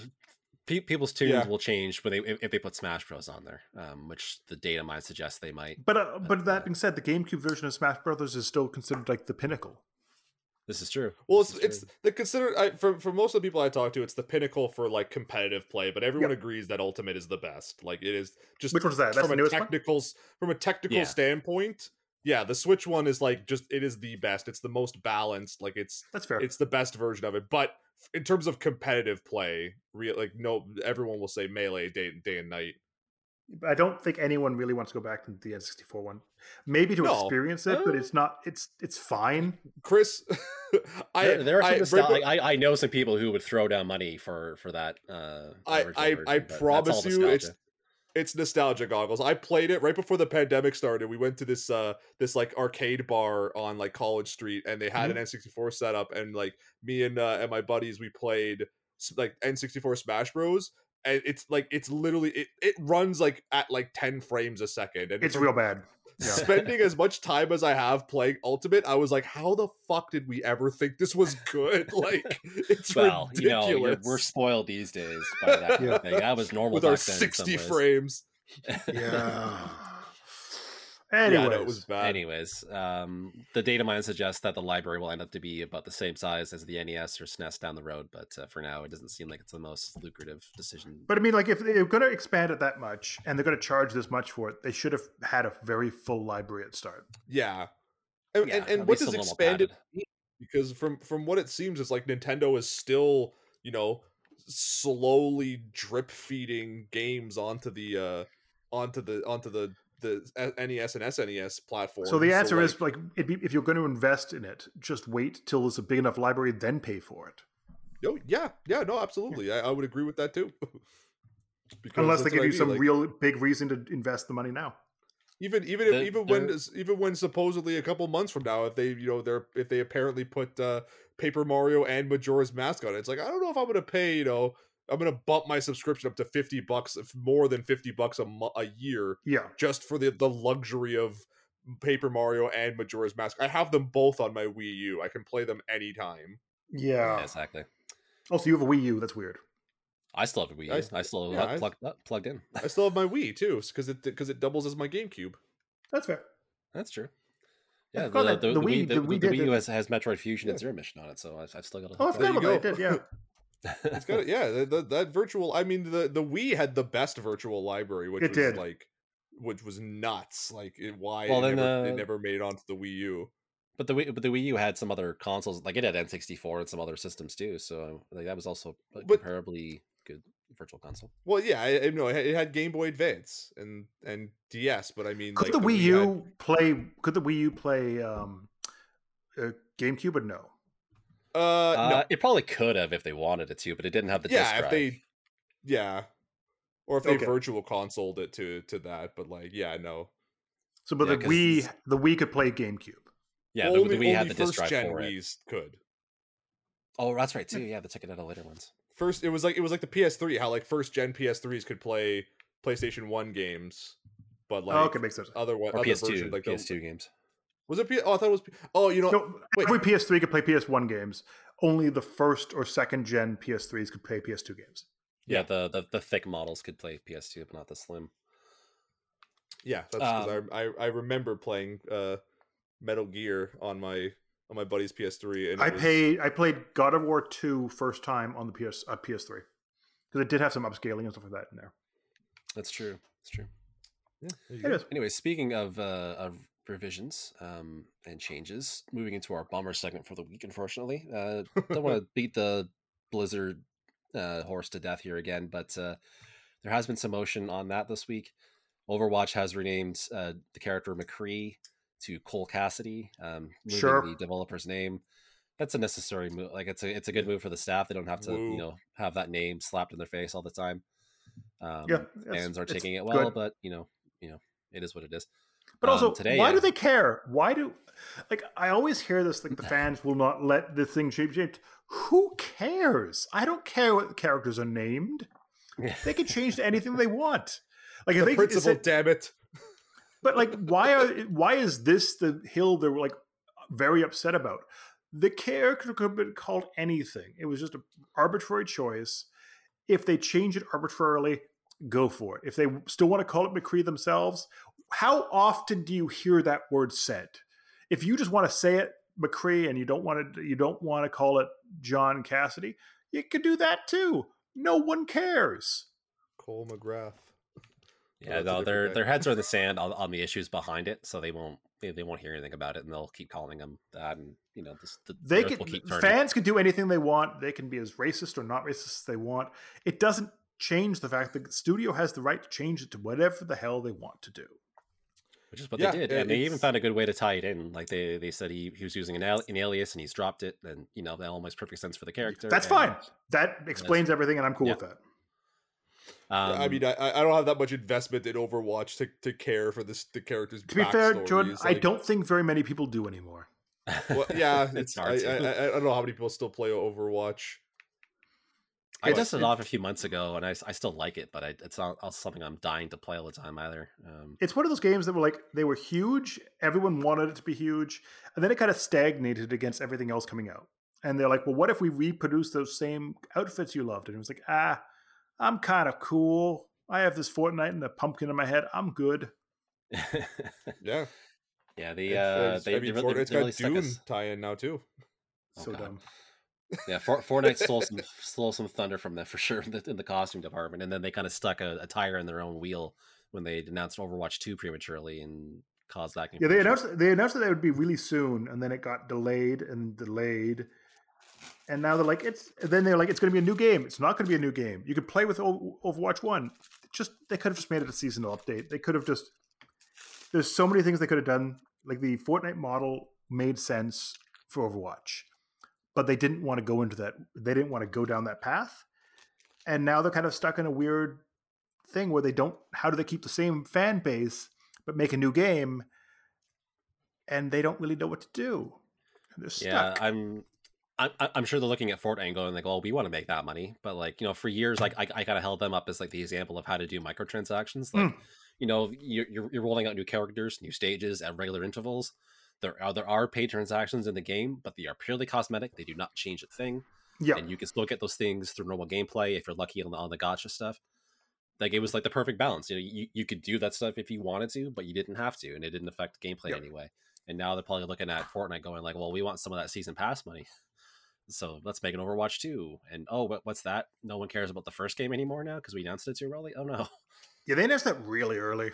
pe- people's tunes Yeah. will change when they if, if they put smash bros on there um, which the data might suggest they might But uh, But, but uh, that being said, the GameCube version of Smash Brothers is still considered like the pinnacle. This is true Well, This it's it's true. the consider I, for for most of the people I talk to, it's the pinnacle for like competitive play. But everyone agrees that Ultimate is the best. Like it is just Which one's that? That's from the a newest one. technical from a technical Yeah. standpoint. Yeah, the Switch one is like just it is the best. It's the most balanced. Like it's That's fair. it's the best version of it. But in terms of competitive play, real like no, everyone will say melee day day and night. I don't think anyone really wants to go back to the N64 one. Maybe to No. experience it, but Uh. it's not. It's it's fine. Chris, [LAUGHS] I there, there are some I, nostal- right be- I, I know some people who would throw down money for for that uh I- I- version, I promise you it's- nostalgia. it's nostalgia goggles. I played it right before the pandemic started. We went to this uh this like arcade bar on like College Street and they had Mm-hmm. an N64 setup and like me and uh, and my buddies we played like N64 Smash Bros and it's like it's literally it, it runs like at like 10 frames a second and It's from real bad. Yeah. spending as [LAUGHS] much time as I have playing Ultimate I was like how the fuck did we ever think this was good [LAUGHS] like it's well ridiculous you know we're spoiled these days by that Yeah. of thing. that was normal with our then 60 frames [LAUGHS] Yeah. Yeah Anyways, no, it was bad Anyways, um, the data mine suggests that the library will end up to be about the same size as the NES or SNES down the road, but uh, for now, it doesn't seem like it's the most lucrative decision. But I mean, like, if they're going to expand it that much and they're going to charge this much for it, they should have had a very full library at start. Yeah. And, Yeah, and, and what does expanded padded. mean? because from from what it seems, it's like Nintendo is still you know slowly drip feeding games onto the uh onto the onto the the NES and SNES platform. So the answer so, like, is like be, if you're going to invest in it, just wait till there's a big enough library, then pay for it. Oh yeah, yeah, no, absolutely. Yeah. I, I, would agree with that too. [LAUGHS] Unless they give you some like, real big reason to invest the money now. Even even if, even when even when supposedly a couple months from now, if they you know they're if they apparently put uh, Paper Mario and Majora's Mask on it, it's like I don't know if I'm gonna pay you know I'm gonna bump my subscription up to fifty bucks, if more than fifty bucks a mo- a year, yeah, just for the the luxury of Paper Mario and Majora's Mask. I have them both on my Wii U. I can play them anytime. Yeah, yeah exactly. Oh, also, you have a Wii U. That's weird. I still have a Wii U. I, I still yeah, have plugged uh, plugged in. I still have my [LAUGHS] Wii too, because it because it doubles as my GameCube. That's fair. That's true. Yeah, the, the, the, the, Wii, the, the, the Wii U has, has Metroid Fusion yeah. and Zero Mission on it, so I've, I've still got. A, oh, I forgot about it. Yeah. [LAUGHS] it's got yeah the, the, that virtual i mean the the wii had the best virtual library which it was did. like which was nuts like it, why well, it, then, never, uh, it never made it onto the wii u but the Wii, but the Wii U had some other consoles, like it had N64 and some other systems too. So like that was also a but, comparably good virtual console. Well, yeah, I, I know it had Game Boy Advance and and DS, but I mean, could like, the, the Wii, U had... play? Could the Wii U play um, uh, GameCube? Or no. Uh, uh, no. it probably could have if they wanted it to, but it didn't have the yeah. Disc if they, yeah, or if they Okay. virtual consoled it to to that, but like, yeah, no. So, but Yeah, the 'cause Wii, the Wii could play GameCube. yeah, the, only, the Wii had only the disc first drive gen for it. Could. Oh, that's right too. [CLEARS THROAT] Yeah, the ticket out of later ones. First, it was like it was like the PS3, how like first gen PS3s could play PlayStation One games, but like oh, okay, makes sense. other one, Or other PS2, version, like PS2 games. Was it? P- oh, I thought it was. P- oh, you know, No, wait. every PS3 could play PS1 games. Only the first or second gen PS3s could play PS2 games. Yeah, Yeah. the, the the thick models could play PS2, but not the slim. Yeah, that's because Um, I, I I remember playing uh Metal Gear on my on my buddy's PS3, and I was- paid. I played God of War 2 first time on the PS uh, PS3 because it did have some upscaling and stuff like that in there. That's true. That's true. Yeah, there you It go. is. Anyway, speaking of uh, of revisions um, and changes, moving into our bummer segment for the week. Unfortunately, uh, don't want to [LAUGHS] beat the Blizzard uh, horse to death here again, but uh, there has been some motion on that this week. Overwatch has renamed uh, the character McCree to Cole Cassidy, um, moving Sure. the developer's name. That's a necessary move. Like it's a it's a good move for the staff. They don't have to Woo. you know have that name slapped in their face all the time. Um, Yeah, fans are taking it well, good. but you know you know it is what it is. But Um, also, today, why uh, do they care? Why do like I always hear this? Like the fans will not let the thing shape shaped. Who cares? I don't care what the characters are named. They can change to anything they want. Like if The they principal, it's a- damn it! But like, why are why is this the hill they're like very upset about? The character could have been called anything. It was just an arbitrary choice. If they change it arbitrarily, go for it. If they still want to call it McCree themselves, how often do you hear that word said? If you just want to say it McCree and you don't want to you don't want to call it John Cassidy, you could do that too. No one cares. Cole McGrath. Yeah, that's no, their guy. their heads are in the [LAUGHS] sand on, on the issues behind it, so they won't they, they won't hear anything about it, and they'll keep calling them that, and you know this, the, They the can keep fans can do anything they want. They can be as racist or not racist as they want. It doesn't change the fact that the studio has the right to change it to whatever the hell they want to do. Which is what Yeah, they did, and they even found a good way to tie it in. Like they they said he, he was using an, al- an alias, and he's dropped it, and you know that almost perfect sense for the character. That's and, fine. That explains everything, and I'm cool Yeah. with that. Um, I mean, I, I don't have that much investment in Overwatch to, to care for this the characters. To be fair, Jordan, backstories, I don't think very many people do anymore. [LAUGHS] Well, yeah, it's it's hard. I. I, I don't know how many people still play Overwatch. I but tested it it- off a few months ago, and I, I still like it, but I, it's not also something I'm dying to play all the time either. Um, It's one of those games that were like they were huge. Everyone wanted it to be huge, and then it kind of stagnated against everything else coming out. And they're like, "Well, what if we reproduce those same outfits you loved?" And it was like, "Ah, I'm kind of cool. I have this Fortnite and a pumpkin in my head. I'm good." [LAUGHS] Yeah, yeah, the It's- uh, it's- they, I mean, they, Fortnite's really, they really got stuck Dune tie-in now too. Oh, so God. dumb. Yeah, For, Fortnite stole some stole some thunder from them for sure in the, in the costume department, and then they kind of stuck a, a tire in their own wheel when they announced Overwatch two prematurely and caused that. Yeah, they announced they announced that they would be really soon, and then it got delayed and delayed, and now they're like it's. Then they're like it's going to be a new game. It's not going to be a new game. You could play with O- Overwatch One. Just they could have just made it a seasonal update. They could have just. There's so many things they could have done. Like the Fortnite model made sense for Overwatch, but they didn't want to go into that. They didn't want to go down that path, and now they're kind of stuck in a weird thing where they don't. How do they keep the same fan base but make a new game? and they don't really know what to do. They're Yeah, stuck. I'm. I'm, I'm sure they're looking at Fortnite and like, "Well, we want to make that money," but like you know, for years, like I, I kind of held them up as like the example of how to do microtransactions. Like, hmm. you know, you're you're rolling out new characters, new stages at regular intervals. There are there are paid transactions in the game, but they are purely cosmetic. They do not change a thing, yeah, and you can still get those things through normal gameplay if you're lucky on the on the gacha stuff. Like it was like the perfect balance. You know, you, you could do that stuff if you wanted to, but you didn't have to, and it didn't affect gameplay Yep. anyway. And now they're probably looking at Fortnite going like, well, we want some of that season pass money. [LAUGHS] So let's make an Overwatch 2. And oh, what, what's that? No one cares about the first game anymore now because we announced it too early. Oh no. yeah. They announced that really early.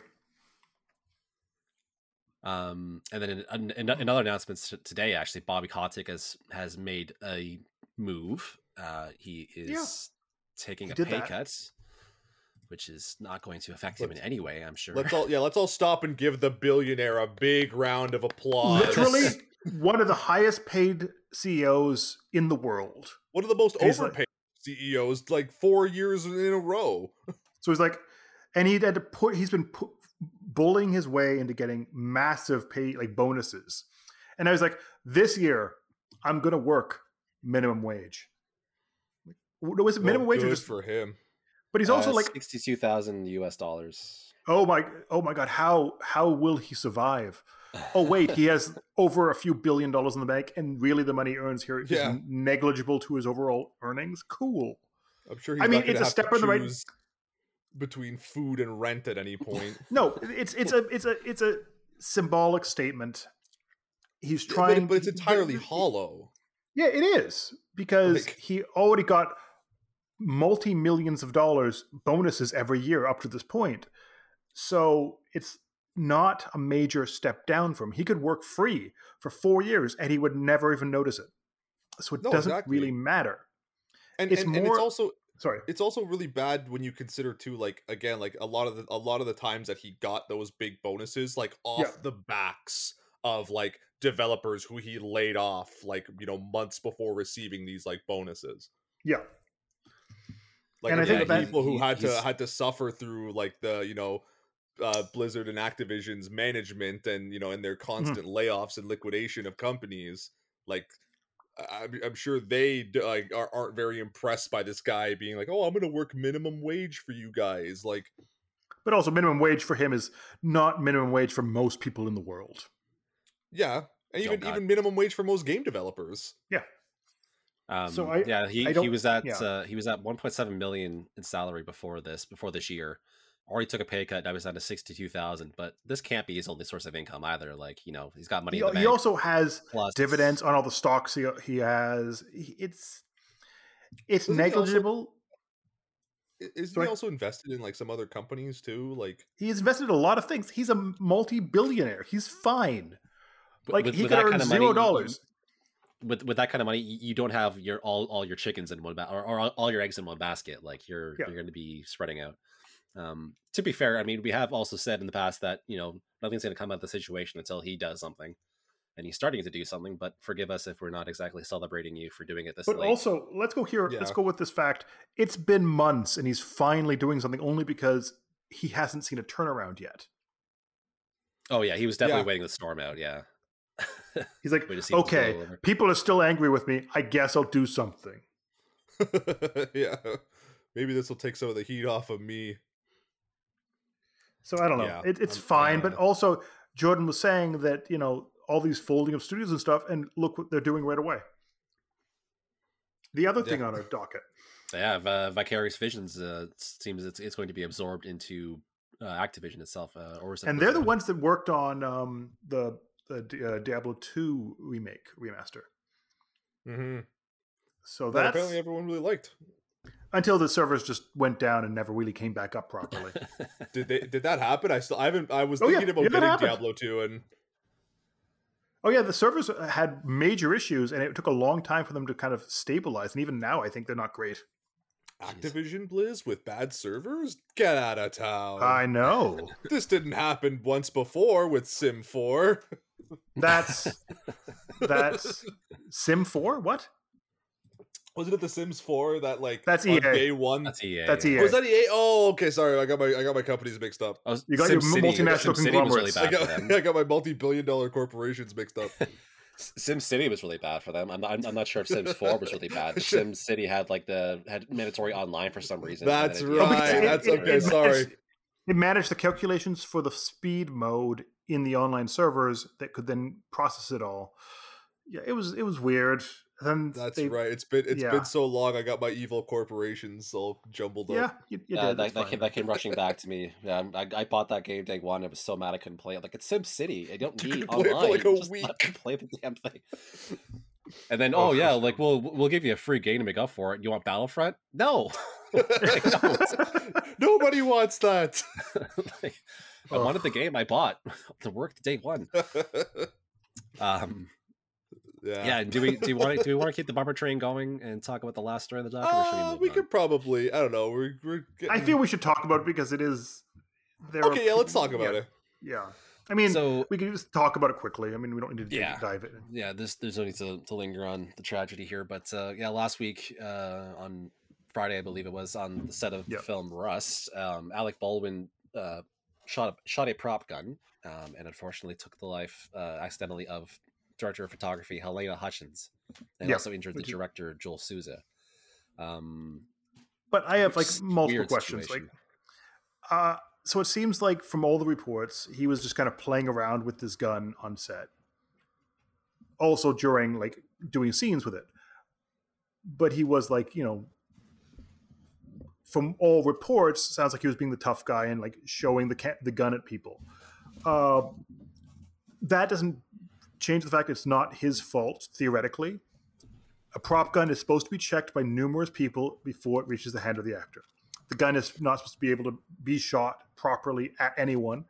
Um, and then in, in, in other announcements today, actually, Bobby Kotick has has made a move. Uh, he is taking he a pay that. cut, which is not going to affect him in any way. I'm sure. Let's all yeah, let's all stop and give the billionaire a big round of applause. Literally one of the highest paid CEOs in the world. one of the most He's like- overpaid CEOs, like four years in a row. [LAUGHS] So he's like, and he had to put. He's been pu- bullying his way into getting massive pay like bonuses, and I was like, this year I'm gonna work minimum wage. Like, Was it minimum Well, wage or just? for him? But he's also Uh, like, sixty-two thousand U.S. dollars. oh my, oh my god, how how will he survive? oh wait he has [LAUGHS] over a few billion dollars in the bank and really the money he earns here is Yeah. negligible to his overall earnings cool I'm sure. He's I mean, not gonna it's a step in the right- choose between food and rent at any point. [LAUGHS] no it's it's a it's a it's a symbolic statement he's Yeah, trying but, but it's entirely but- hollow. yeah it is because Like- he already got multi millions of dollars bonuses every year up to this point so it's not a major step down from him. he could work free for four years and he would never even notice it so it No, doesn't exactly. really matter And It's and, and it's more- also sorry it's also really bad when you consider too like again like a lot of the a lot of the times that he got those big bonuses like off Yeah. the backs of like developers who he laid off like you know months before receiving these like bonuses yeah like And I again, think that- people who he- had to had to suffer through like the you know uh, Blizzard and Activision's management and you know and their Mm-hmm. constant layoffs and liquidation of companies like I- I'm, I'm sure they d- like are, aren't very impressed by this guy being like oh I'm gonna work minimum wage for you guys like But also, minimum wage for him is not minimum wage for most people in the world. yeah and Oh, even God. even minimum wage for most game developers Yeah. Um, So I- yeah, he, I he was at yeah. uh, he was at 1.7 million in salary before this before this year. Already took a pay cut. Now he's down to 62,000. But this can't be his only source of income either. Like you know, he's got money He, in the he also has plus dividends on all the stocks he, he has. It's it's Doesn't he also- negligible. Isn't Sorry? he also invested in like some other companies too like He's invested in a lot of things. He's a multi-billionaire. He's fine. With- Like with- he with could that earn kind of zero money, you- dollars. With with that kind of money, you you don't have your all all your chickens in one ba- or, or all- all your eggs in one basket. Like you're Yeah. you're going to be spreading out. Um, to be fair, I mean, we have also said in the past that you know nothing's going to come out of the situation until he does something, and he's starting to do something. But forgive us if we're not exactly celebrating you for doing it this But late. also, let's go here. Let's go with this fact. It's been months, and he's finally doing something only because he hasn't seen a turnaround yet. oh yeah, he was definitely Yeah. waiting the storm out. Yeah, [LAUGHS] He's like, Way to see okay, people are still angry with me. I guess I'll do something. [LAUGHS] yeah maybe this will take some of the heat off of me So I don't know. Yeah, it, it's I'm- fine, but uh, also Jordan was saying that you know all these folding of studios and stuff, and look what they're doing right away. The other thing Yeah. on our docket, yeah. Vicarious Visions uh, seems it's it's going to be absorbed into uh, Activision itself, uh, or and they're the ones that worked on um, the, uh, Diablo two remake remaster. mm-hmm. So that that's apparently everyone really liked until the servers just went down and never really came back up properly. [LAUGHS] Did they? Did that happen? I still. I haven't. I was Oh, yeah. thinking about Yeah, getting happened. Diablo two, and oh yeah, the servers uh, had major issues, and it took a long time for them to kind of stabilize. And even now, I think they're not great. Activision Blizz with bad servers. Get out of town. I know. [LAUGHS] this didn't happen once before with Sim four. That's [LAUGHS] that's Sim Four. What? Wasn't it The Sims four that like That's on EA. day one? That's EA. That's yeah. EA. Oh, was that EA? Oh, okay. Sorry, I got my I got my companies mixed up. I was, You got your SimCity- multinational SimCity was really conglomerates. I bad for got them. [LAUGHS] I got my multi billion dollar corporations mixed up. [LAUGHS] Sim City was really bad for them. I'm not, I'm- I'm not sure if Sims 4 was really bad. But [LAUGHS] SimCity had like the had mandatory online for some reason. That's it- Oh, right. it- That's it- okay. it sorry. It managed the calculations for the speed mode in the online servers that could then process it all. Yeah, it was it was weird. Then That's they- right. It's been it's yeah. been so long. I got my evil corporations all jumbled Yeah, up. you, you yeah, did. that, that, came, that came rushing back to me. Yeah, I, I bought that game day one. I was so mad I couldn't play it. Like it's Sim City. I don't need couldn't it for, online. like, a Just let me week. play the damn thing. [LAUGHS] And then, Oh, oh yeah, for like we'll we'll give you a free game to make up for it. You want Battlefront? No, [LAUGHS] [LAUGHS] Nobody wants that. like, I wanted the game I bought to work day one. Um, yeah. yeah. do we do we want to, do we want to keep the bumper train going and talk about the last story of the document? or should we Uh, we could probably. I don't know. We're, we're getting... I feel we should talk about it because it is. There are Okay, yeah. Let's talk about yeah, it. Yeah, I mean, so we can just talk about it quickly. I mean, we don't need to Yeah. dive in. yeah, there's there's no need to, to linger on the tragedy here, but uh, yeah, last week uh, on Friday, I believe it was on the set of Yeah. the film Rust, um, Alec Baldwin uh, shot a, shot a prop gun um, and unfortunately took the life uh, accidentally of director of photography Halyna Hutchins, and Yeah, also injured the director Joel Souza. Um, But I have like multiple questions. Like, uh, so it seems like from all the reports, he was just kind of playing around with this gun on set. Also during like doing scenes with it, but he was like you know, from all reports, sounds like he was being the tough guy and like showing the ca- the gun at people. Uh, that doesn't change the fact it's not his fault theoretically. A prop gun is supposed to be checked by numerous people before it reaches the hand of the actor. The gun is not supposed to be able to be shot properly at anyone.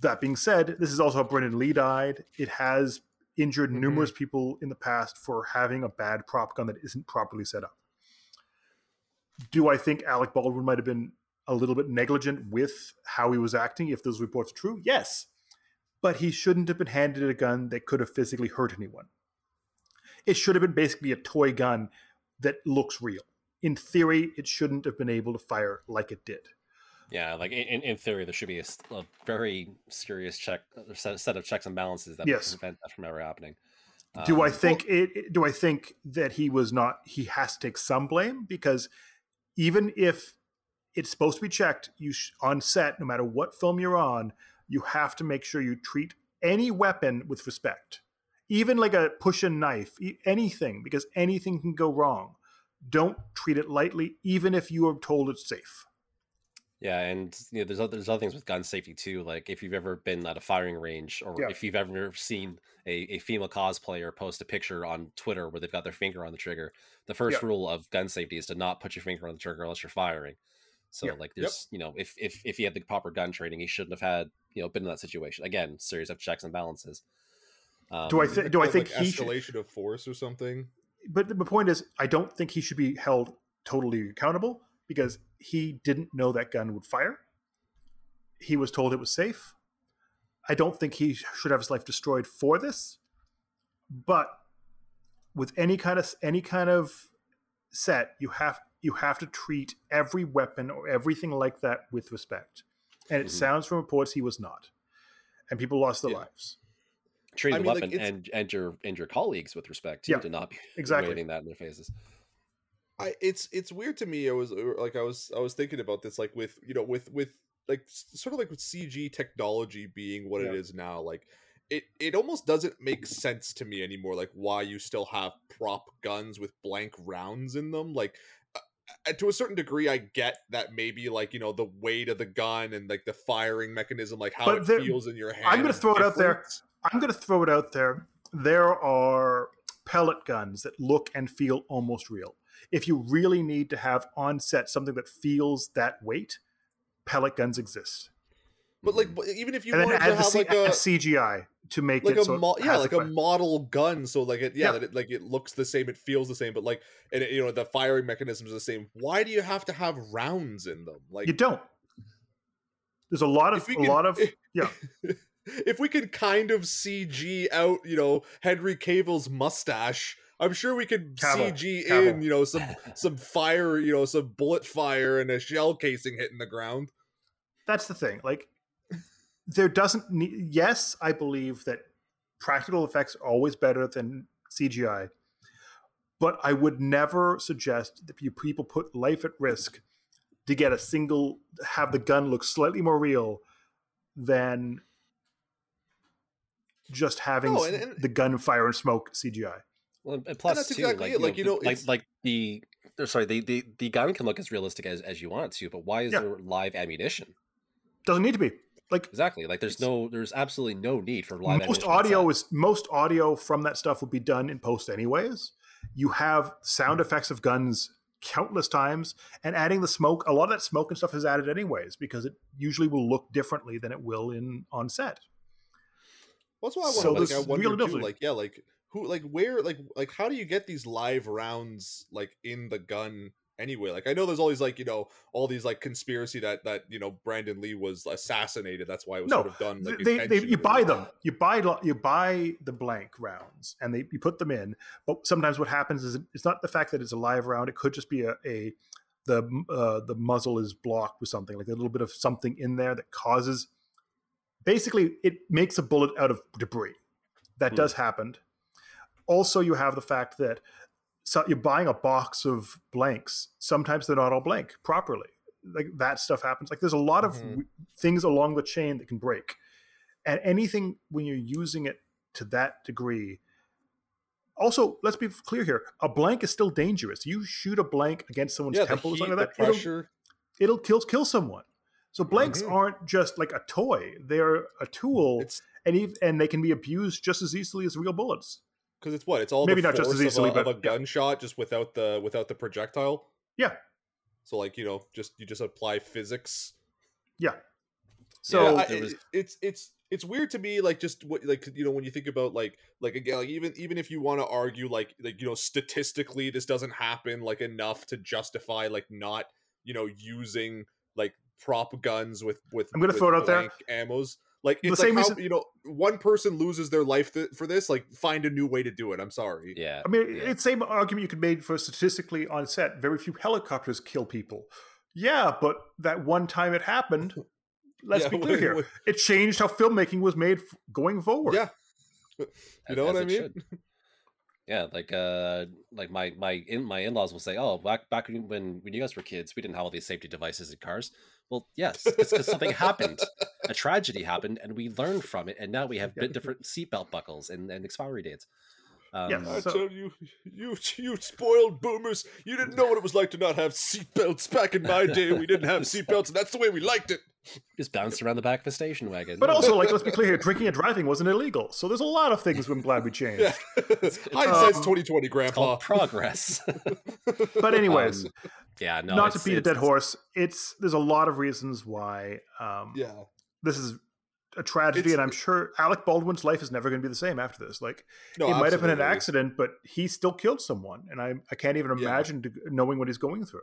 That being said, this is also how Brandon Lee died. It has injured Mhm. numerous people in the past for having a bad prop gun that isn't properly set up. Do I think Alec Baldwin might have been a little bit negligent with how he was acting if those reports are true? Yes. But he shouldn't have been handed a gun that could have physically hurt anyone. It should have been basically a toy gun that looks real. In theory, it shouldn't have been able to fire like it did. yeah, like in, in theory, there should be a very serious check a set, set of checks and balances that Yes. prevent that from ever happening. do I Um, think it, it- Do I think that he was not? He has to take some blame because even if it's supposed to be checked, you sh- on set, no matter what film you're on, you have to make sure you treat any weapon with respect, even like a push and knife, anything, because anything can go wrong. Don't treat it lightly, even if you are told it's safe. Yeah, and you know, there's other, there's other things with gun safety too. Like if you've ever been at a firing range, or Yeah. if you've ever seen a, a female cosplayer post a picture on Twitter where they've got their finger on the trigger, the first Yeah. rule of gun safety is to not put your finger on the trigger unless you're firing. So like there's you know if if if he had the proper gun training, he shouldn't have had you know been in that situation. Again, series of checks and balances. Um, Do I thi- do I Like think should- escalation of force or something? but the point is, I don't think he should be held totally accountable because he didn't know that gun would fire. He was told it was safe. I don't think he should have his life destroyed for this. But with any kind of any kind of set, you have you have to treat every weapon or everything like that with respect. And it Mhm. sounds from reports he was not, and people lost their Yeah. lives. treat I the mean, like, weapon it's- and and your and your colleagues with respect too, Yeah, to not be [LAUGHS] exactly. waving that in their faces. I it's it's weird to me. I was like I was I was thinking about this like with you know with with like sort of like with CG technology being what it Yeah. is now. Like it it almost doesn't make sense to me anymore. Like why you still have prop guns with blank rounds in them. Like uh, uh, to a certain degree, I get that maybe like you know the weight of the gun and like the firing mechanism, like how But it there- feels in your hand. I'm gonna throw it out there. I'm going to throw it out there. There are pellet guns that look and feel almost real. if you really need to have on set something that feels that weight, pellet guns exist. But like, even if you and wanted to have C- like add a CGI to make like it a so mo- yeah, like a model gun, so like it yeah, Yeah. that it, like it looks the same, it feels the same, but like and it, you know the firing mechanisms are the same. Why do you have to have rounds in them? Like you don't. There's a lot of If we a can- lot of [LAUGHS] yeah. if we could kind of CG out, you know, Henry Cavill's mustache, I'm sure we could Cavill, CG Cavill. in, you know, some [LAUGHS] some fire, you know, some bullet fire and a shell casing hitting the ground. that's the thing. Like, there doesn't need. Yes, I believe that practical effects are always better than CGI, but I would never suggest that you people put life at risk to get a single have the gun look slightly more real than just having No, and- and- the gun fire and smoke CGI. Well, and plus that's too, exactly like, it, like, you know, like it's- like the or sorry, the, the the gun can look as realistic as as you want it to, but why is Yeah. there live ammunition? Doesn't need to be like Exactly. Like there's no there's absolutely no need for live most audio is most audio from that stuff would be done in post anyways. You have sound mm. effects of guns countless times and adding the smoke a lot of that smoke and stuff is added anyways because it usually will look differently than it will in on set. That's why I So wonder, like, I wonder too, like, yeah, like who, like, where, like, like, how do you get these live rounds, like, in the gun anyway? Like, I know there's always like, you know, all these like conspiracy that that you know Brandon Lee was assassinated. That's why it was No, sort of done. Like, they, they, you buy them you buy you buy the blank rounds and they you put them in but sometimes what happens is it's not the fact that it's a live round it could just be a, a the uh, the muzzle is blocked with something like a little bit of something in there that causes basically it makes a bullet out of debris that Hmm. does happen also you have the fact that so you're buying a box of blanks. Sometimes they're not all blank properly. Like that stuff happens. Like there's a lot of Mhm. w- things along the chain that can break. And anything when you're using it to that degree also let's be clear here a blank is still dangerous. You shoot a blank against someone's yeah, temple or heat, something like that it'll, pressure. it'll kill kill someone. So blanks Mhm. aren't just like a toy. They're a tool It's and ev- and they can be abused just as easily as real bullets because it's what it's all Maybe the not just as force easily, of a, of but a yeah. gunshot just without the without the projectile. Yeah. So like you know, just you just apply physics. yeah so yeah, I- was- it- it's it's it's weird to me like just what like you know when you think about like like again like even even if you want to argue like like you know statistically this doesn't happen like enough to justify like not you know using like prop guns with with I'm gonna with throw it out there. blank ammos like The same like how, reason- you know one person loses their life th- for this like find a new way to do it i'm sorry Yeah. I mean, yeah. it's same argument you could make for statistically on set. Very few helicopters kill people. Yeah, but that one time it happened. [LAUGHS] Let's Yeah, be [LAUGHS] clear when- here. when- It changed how filmmaking was made f- going forward. yeah as- [LAUGHS] you know what as i mean should. Yeah, like uh, like my my in my in laws will say, "Oh, back back when when when you guys were kids, we didn't have all these safety devices in cars." Well, yes, it's because something happened, a tragedy happened, and we learned from it, and now we have Yeah. different seatbelt buckles and, and expiry dates. Um, Yeah, I So- tell you, you you spoiled boomers. You didn't know what it was like to not have seatbelts. Back in my day, we didn't have seatbelts, and that's the way we liked it. just bounced around the back of a station wagon. But also, like, let's be clear here: drinking and driving wasn't illegal. So there's a lot of things I'm glad we [LAUGHS] changed. Yeah, hindsight's Um, twenty twenty, it's Grandpa. called progress. But anyways, Um, yeah, no, not to it's- beat a it's- dead horse, it's there's a lot of reasons why um, yeah, this is a tragedy, It's- and I'm sure Alec Baldwin's life is never going to be the same after this. Like, no, it might have been an accident, but he still killed someone, and I I can't even Yeah. imagine to, knowing what he's going through.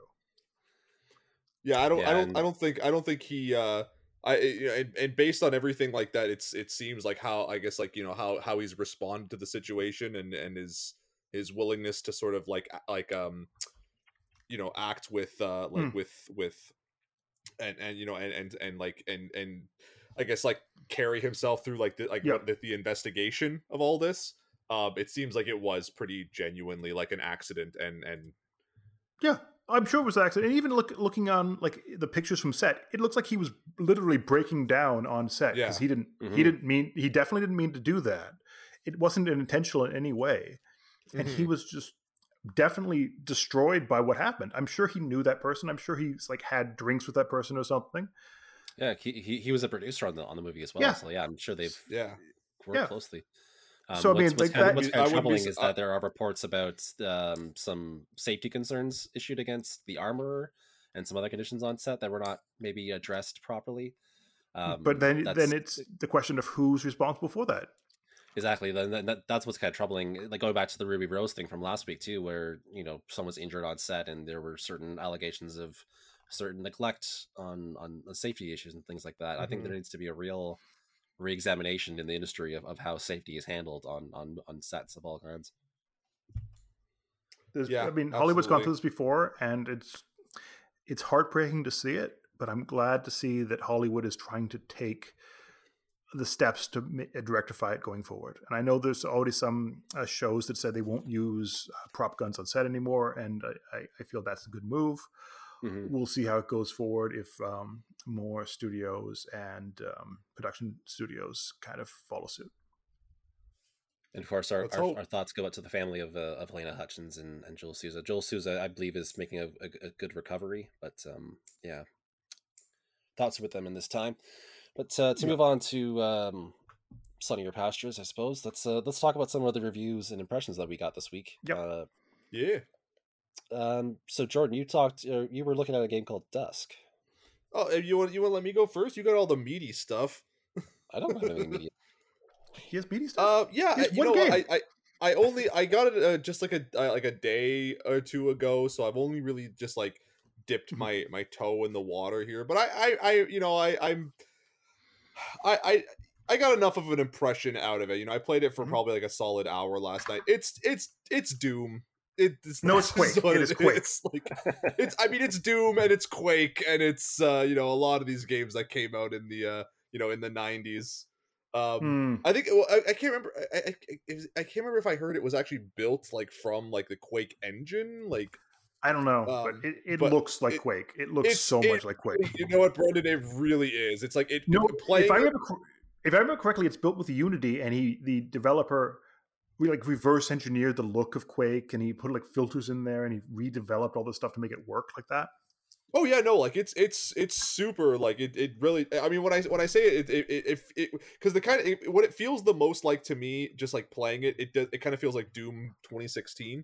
Yeah, I don't, Yeah, I don't, and- I don't think, I don't think he. uh I you know, and, and based on everything like that, it's it seems like how I guess like you know how how he's responded to the situation and and his his willingness to sort of like like um you know act with uh like Hmm. with with and and you know and and and like and and I guess like carry himself through like the like what the, the investigation of all this. Um, it seems like it was pretty genuinely like an accident and and Yeah, I'm sure it was an accident. And even look looking on like the pictures from set, it looks like he was literally breaking down on set because Yeah. he didn't Mhm. he didn't mean he definitely didn't mean to do that. It wasn't intentional in any way, and he Mhm. was just definitely destroyed by what happened. I'm sure he knew that person. I'm sure he's like had drinks with that person or something. Yeah, he, he he was a producer on the on the movie as well. Yeah. So yeah, I'm sure they've yeah. worked Yeah. closely. Um, So, I what's, mean, what's like kind of, that- what's kind of wouldn't be troubling is I- that there are reports about um, some safety concerns issued against the armorer and some other conditions on set that were not maybe addressed properly. Um, but then then it's the question of who's responsible for that. Exactly. Then that, that- that's what's kind of troubling. Eh, like going back to the Ruby Rose thing from last week too, where you know someone's injured on set and there were certain allegations of certain neglect on on safety issues and things like that. I think there mm-hmm. needs to be a real re-examination in the industry of, of how safety is handled on on on sets of all kinds. There's, Yeah, I mean, Hollywood's gone through this before, and it's it's heartbreaking to see it. But I'm glad to see that Hollywood is trying to take the steps to ma- uh, rectify it going forward. And I know there's already some uh, shows that said they won't use uh, prop guns on set anymore, and I, I, I feel that's a good move. Mhm. We'll see how it goes forward if um, more studios and um, production studios kind of follow suit. And of course, our, our, our thoughts go out to the family of uh, of Lena Hutchins and, and Joel Souza. Joel Souza, I believe, is making a, a, a good recovery, but um, yeah, thoughts with them in this time. But uh, to Yeah. move on to um, sunnier pastures, I suppose. Let's uh, let's talk about some of the reviews and impressions that we got this week. Yep. Uh, Yeah. um, so Jordan, you talked. Uh, you were looking at a game called Dusk. Oh, you want you want to let me go first? You got all the meaty stuff. I don't have any media. [LAUGHS] He has meaty stuff. Uh, yeah, Just you know game. I, I I only I got it uh, just like a uh, like a day or two ago, so I've only really just like dipped Mhm. my my toe in the water here. But I I, I you know I I'm I I. I got enough of an impression out of it. You know, I played it for Mhm. probably like a solid hour last night. It's it's it's Doom. It, it's No, it's [LAUGHS] Quake. It is Quake. It's like [LAUGHS] it's I mean it's Doom and it's Quake and it's uh you know a lot of these games that came out in the uh you know in the 90s. Um Hmm. I think well, I, I can't remember. I, I, I can't remember if I heard it was actually built like from like the Quake engine. Like I don't know, um, but it, it but looks like it- Quake. It looks so much like Quake. you know what, Brendan? It really is. It's like it. No, playing if I remember, if I remember correctly, it's built with Unity, and he, the developer, we like reverse engineered the look of Quake, and he put like filters in there, and he redeveloped all this stuff to make it work like that. Oh yeah, no, like it's it's it's super like it, it really I mean when I when I say it it it it because the kind of it, what it feels the most like to me just like playing it it does it kind of feels like Doom 2016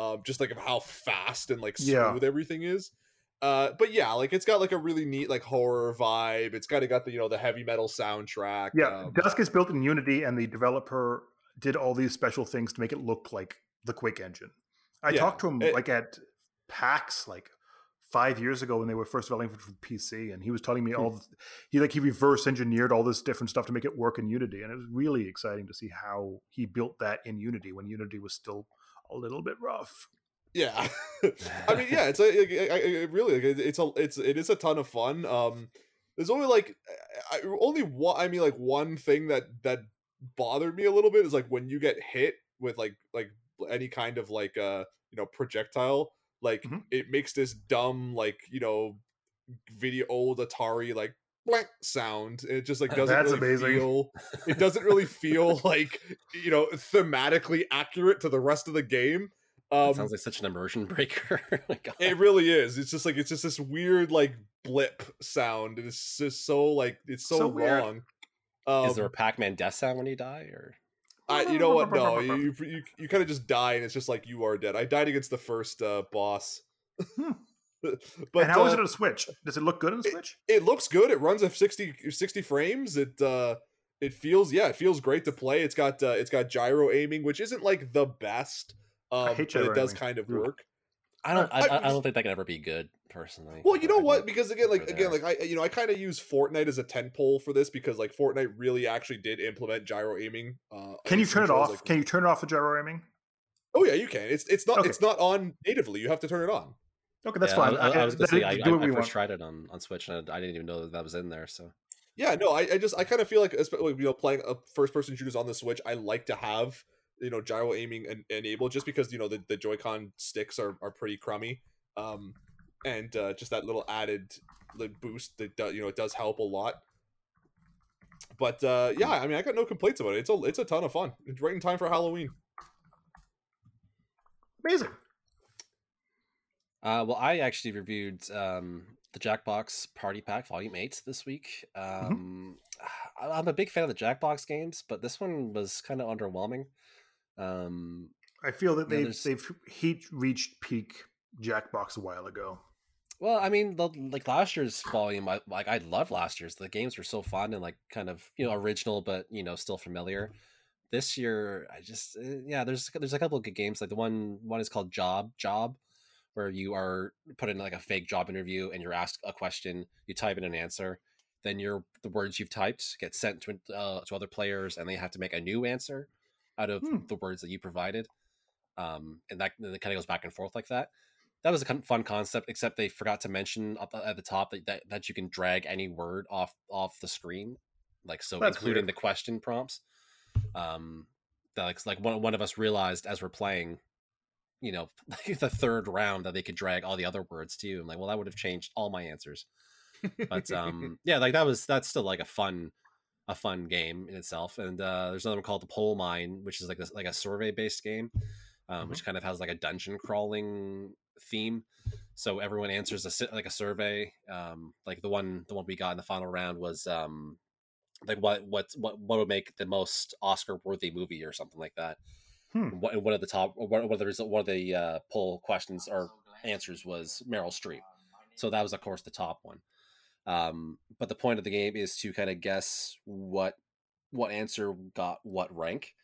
um just like of how fast and like smooth Yeah. everything is uh but yeah like it's got like a really neat like horror vibe it's kind of got the you know the heavy metal soundtrack Yeah, um, Dusk is built in Unity, and the developer did all these special things to make it look like the Quake engine. I Yeah, talked to him it- like at PAX like five years ago when they were first developing for PC, and he was telling me Hmm. all the, he like he reverse engineered all this different stuff to make it work in Unity, and it was really exciting to see how he built that in Unity when Unity was still a little bit rough. yeah [LAUGHS] i mean yeah [LAUGHS] it's like, like, I, I, it really like, it- it's a it's it is a ton of fun um there's only like I, only one i mean like one thing that that bothered me a little bit is like when you get hit with like like any kind of like uh you know projectile like Mhm. it makes this dumb like you know video old atari like sound it just like doesn't That's really amazing. feel [LAUGHS] it doesn't really feel like you know thematically accurate to the rest of the game um sounds like such an immersion [LAUGHS] breaker. [LAUGHS] It really is. It's just like it's just this weird like blip sound. It's just so like it's so, So wrong. Um, Is there a Pac-Man death sound when you die, or I, you know what? No, you you, you, you kind of just die, and it's just like you are dead. I died against the first uh, boss. [LAUGHS] But and how is uh, it on Switch? Does it look good on Switch? it looks good. It runs at 60, 60 frames. It uh it feels yeah, it feels great to play. It's got uh, it's got gyro aiming, which isn't like the best. Um, but gyro it does aiming. kind of Ugh. work. I don't. I, I- I, I don't think that can ever be good, personally. Well, you know what? Because again, like again, like I you know I kind of use Fortnite as a tent pole for this because like Fortnite really actually did implement gyro aiming. Uh, Can you turn it off? like- Can you turn it off the gyro aiming? oh yeah, you can. It's it's not Okay. it's not on natively. You have to turn it on. Okay, that's Yeah, fine. I, I, I was gonna say I, do I, what I we first want. tried it on, on Switch and I, I didn't even know that, that was in there. So Yeah, no, I, I just I kind of feel like especially you know playing a first person shooters on the Switch, I like to have you know gyro aiming en- enabled just because you know the, the Joy-Con sticks are, are pretty crummy, um, and uh, just that little added like, boost that do, you know it does help a lot. But uh, yeah, I mean I got no complaints about it. It's a it's a ton of fun. It's right in time for Halloween. Amazing. Uh, well, I actually reviewed um, the Jackbox Party Pack Volume Eight this week. Mm-hmm. Um, [SIGHS] I- I'm a big fan of the Jackbox games, but this one was kind of underwhelming. Um, I feel that they've there's- they've he reached peak Jackbox a while ago. well, I mean, the, like last year's volume, I like I loved last year's. The games were so fun and like kind of you know original, but you know still familiar. This year, I just uh, yeah, there's there's a couple of good games. Like the one one is called Job Job, where you are put in like a fake job interview and you're asked a question, you type in an answer, then your the words you've typed get sent to uh, to other players, and they have to make a new answer out of Hmm. the words that you provided. Um, and that and it kind of goes back and forth like that. That was a fun concept, except they forgot to mention up at the top that, that, that you can drag any word off off the screen, like so, That's including weird. the question prompts. Um, that like like one one of us realized as we're playing, you know, [LAUGHS] the third round that they could drag all the other words too. I'm like, well, that would have changed all my answers. But um, [LAUGHS] yeah, like that was that's still like a fun a fun game in itself. And uh, there's another one called the Poll Mine, which is like a, like a survey based game, um, which kind of has like a dungeon crawling theme. So everyone answers a like a survey. Um, like the one the one we got in the final round was um, like what what what what would make the most Oscar worthy movie or something like that. Hmm. And One of the top one one of the result one of the uh, poll questions or answers was Meryl Streep. So that was of course the top one. Um, but the point of the game is to kind of guess what what answer got what rank.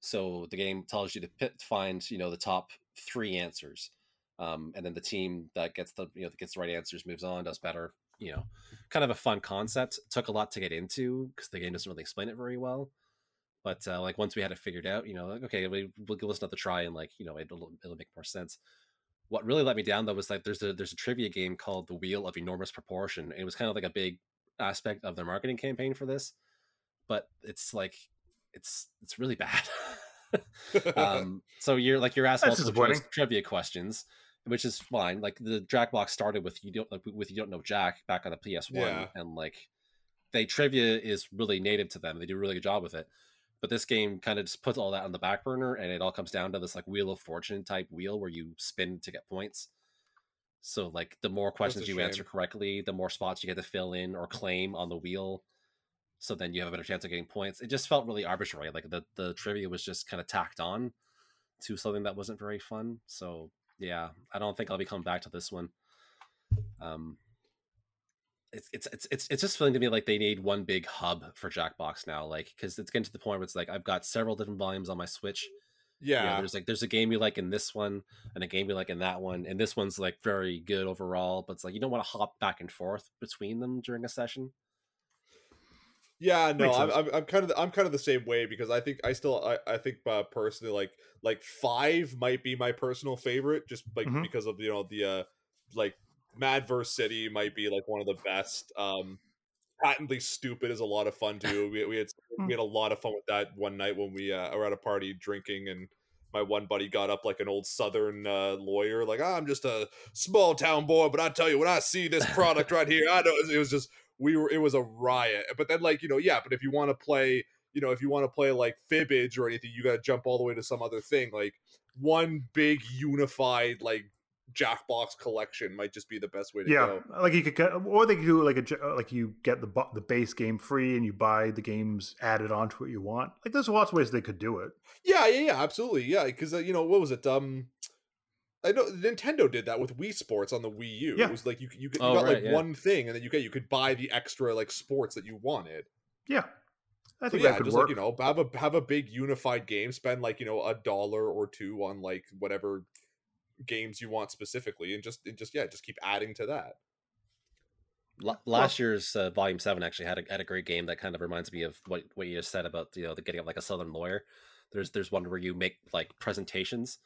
So the game tells you to pit, find you know the top three answers, um, and then the team that gets the you know that gets the right answers moves on, does better. You know, kind of a fun concept. Took a lot to get into because the game doesn't really explain it very well. But uh, like once we had it figured out, you know, like okay, we, we'll give us another try, and like you know, it'll it'll make more sense what really let me down though was like there's a there's a trivia game called the Wheel of Enormous Proportion. It was kind of like a big aspect of their marketing campaign for this, but it's like it's it's really bad. [LAUGHS] [LAUGHS] um, so you're like you're asked multiple trivia questions, which is fine. Like the Jackbox started with you don't like with you don't know Jack back on the PS One, Yeah. and like they trivia is really native to them. They do a really good job with it. But this game kind of just puts all that on the back burner, and it all comes down to this like Wheel of Fortune type wheel where you spin to get points. So like the more questions you answer correctly, the more spots you get to fill in or claim on the wheel. So then you have a better chance of getting points. It just felt really arbitrary. Like the the trivia was just kind of tacked on to something that wasn't very fun. So yeah, I don't think I'll be coming back to this one. Um, it's it's it's it's it's just feeling to me like they need one big hub for Jackbox now, like because it's getting to the point where it's like I've got several different volumes on my Switch. You know, yeah, there's like there's a game you like in this one and a game you like in that one, and this one's like very good overall, but it's like you don't want to hop back and forth between them during a session. Yeah, no, I'm. I'm, I'm kind of the, I'm kind of the same way because I think I still I, I think uh, personally like like five might be my personal favorite just like Mhm. because of you know the uh like Madverse City might be like one of the best. Um, patently stupid is a lot of fun too. [LAUGHS] We we had we had a lot of fun with that one night when we uh, were at a party drinking and. My one buddy got up like an old Southern uh, lawyer, like "Ah, I'm just a small town boy, but I tell you, when I see this product right here, I know it was just we were it was a riot but then like you know yeah but if you want to play you know if you want to play like fibbage or anything you got to jump all the way to some other thing like one big unified like jackbox collection might just be the best way to Yeah, go like you could get, or they could do like a j- uh, like you get the the base game free and you buy the games added onto what you want. Like there's lots of ways they could do it. yeah yeah yeah absolutely yeah because uh, you know what was it um I know Nintendo did that with Wii Sports on the Wii U. Yeah. It was like you you, you Oh, got right, like yeah. one thing, and then you get you could buy the extra like sports that you wanted. Yeah, I So think yeah, that could just work. like you know, have a have a big unified game. Spend like you know a dollar or two on like whatever games you want specifically, and just and just yeah, just keep adding to that. La- last year's uh, volume seven actually had a had a great game that kind of reminds me of what what you just said about you know the getting up like a southern lawyer. There's there's one where you make like presentations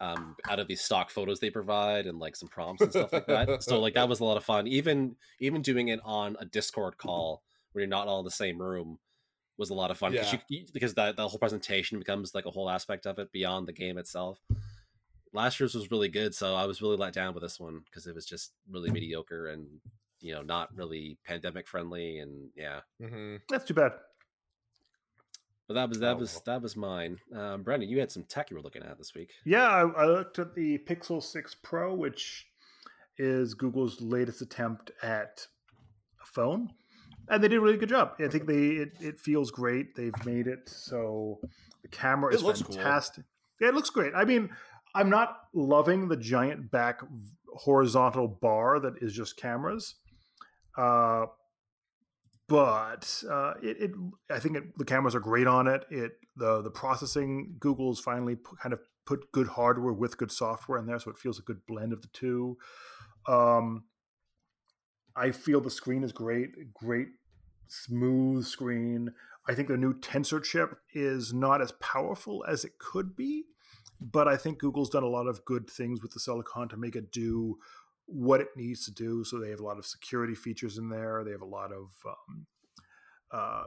um, out of these stock photos they provide and like some prompts and stuff like that. So like that was a lot of fun. Even even doing it on a Discord call where you're not all in the same room was a lot of fun because Yeah. you, because that the whole presentation becomes like a whole aspect of it beyond the game itself. Last year's was really good, so I was really let down with this one because it was just really mediocre and you know not really pandemic friendly and yeah. Mm-hmm. That's too bad. But that was that Oh, was that was mine. Um, Brendan, you had some tech you were looking at this week. Yeah, I, I looked at the Pixel 6 Pro, which is Google's latest attempt at a phone. and they did a really good job. I think they it, it feels great. They've made it so the camera It is looks cool. fantastic. Yeah, it looks great. I mean, I'm not loving the giant back horizontal bar that is just cameras, uh, but uh, it, it I think it, the cameras are great on it. It the the processing Google's finally kind of put good hardware with good software in there, so it feels a good blend of the two. Um, I feel the screen is great, great smooth screen. I think the new Tensor chip is not as powerful as it could be, but I think Google's done a lot of good things with the silicon to make it do what it needs to do. So they have a lot of security features in there. They have a lot of um, uh,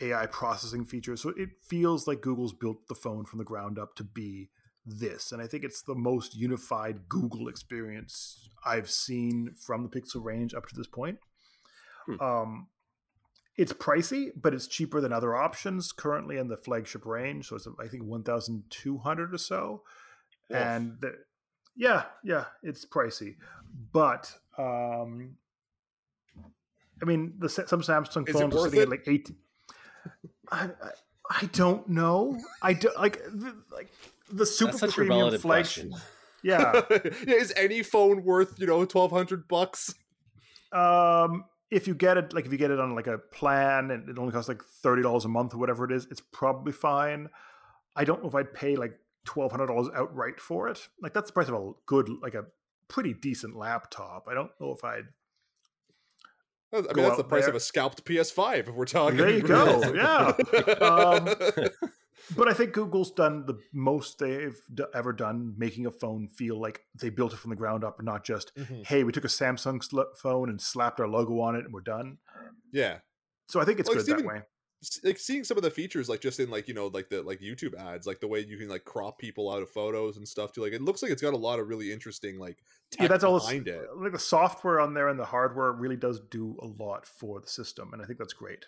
AI processing features. So it feels like Google's built the phone from the ground up to be this. And I think it's the most unified Google experience I've seen from the Pixel range up to this point. Hmm. Um, it's pricey, but it's cheaper than other options currently in the flagship range. So it's I think one thousand two hundred or so, Oof. and the, yeah, yeah, it's pricey, but um, I mean, the some Samsung Is phones are sitting it? at like eight. I, I I don't know. I do like the, like the super That's such a premium relative flagship. question. Yeah, [LAUGHS] yeah, is any phone worth you know twelve hundred bucks? um if you get it like if you get it on like a plan and it only costs like $30 a month or whatever it is it's probably fine i don't know if i'd pay like $1200 outright for it like that's the price of a good like a pretty decent laptop i don't know if i'd I mean, that's the price there. of a scalped PS5 if we're talking. There you [LAUGHS] go, yeah. Um, [LAUGHS] but i think google's done the most they've d- ever done making a phone feel like they built it from the ground up and not just Mhm. hey we took a samsung sl- phone and slapped our logo on it and we're done yeah. so i think it's Well, good it's that even- way like seeing some of the features like just in like you know like the like youtube ads like the way you can like crop people out of photos and stuff too like it looks like it's got a lot of really interesting like yeah, that's all. behind it Like the software on there and the hardware really does do a lot for the system, and I think that's great.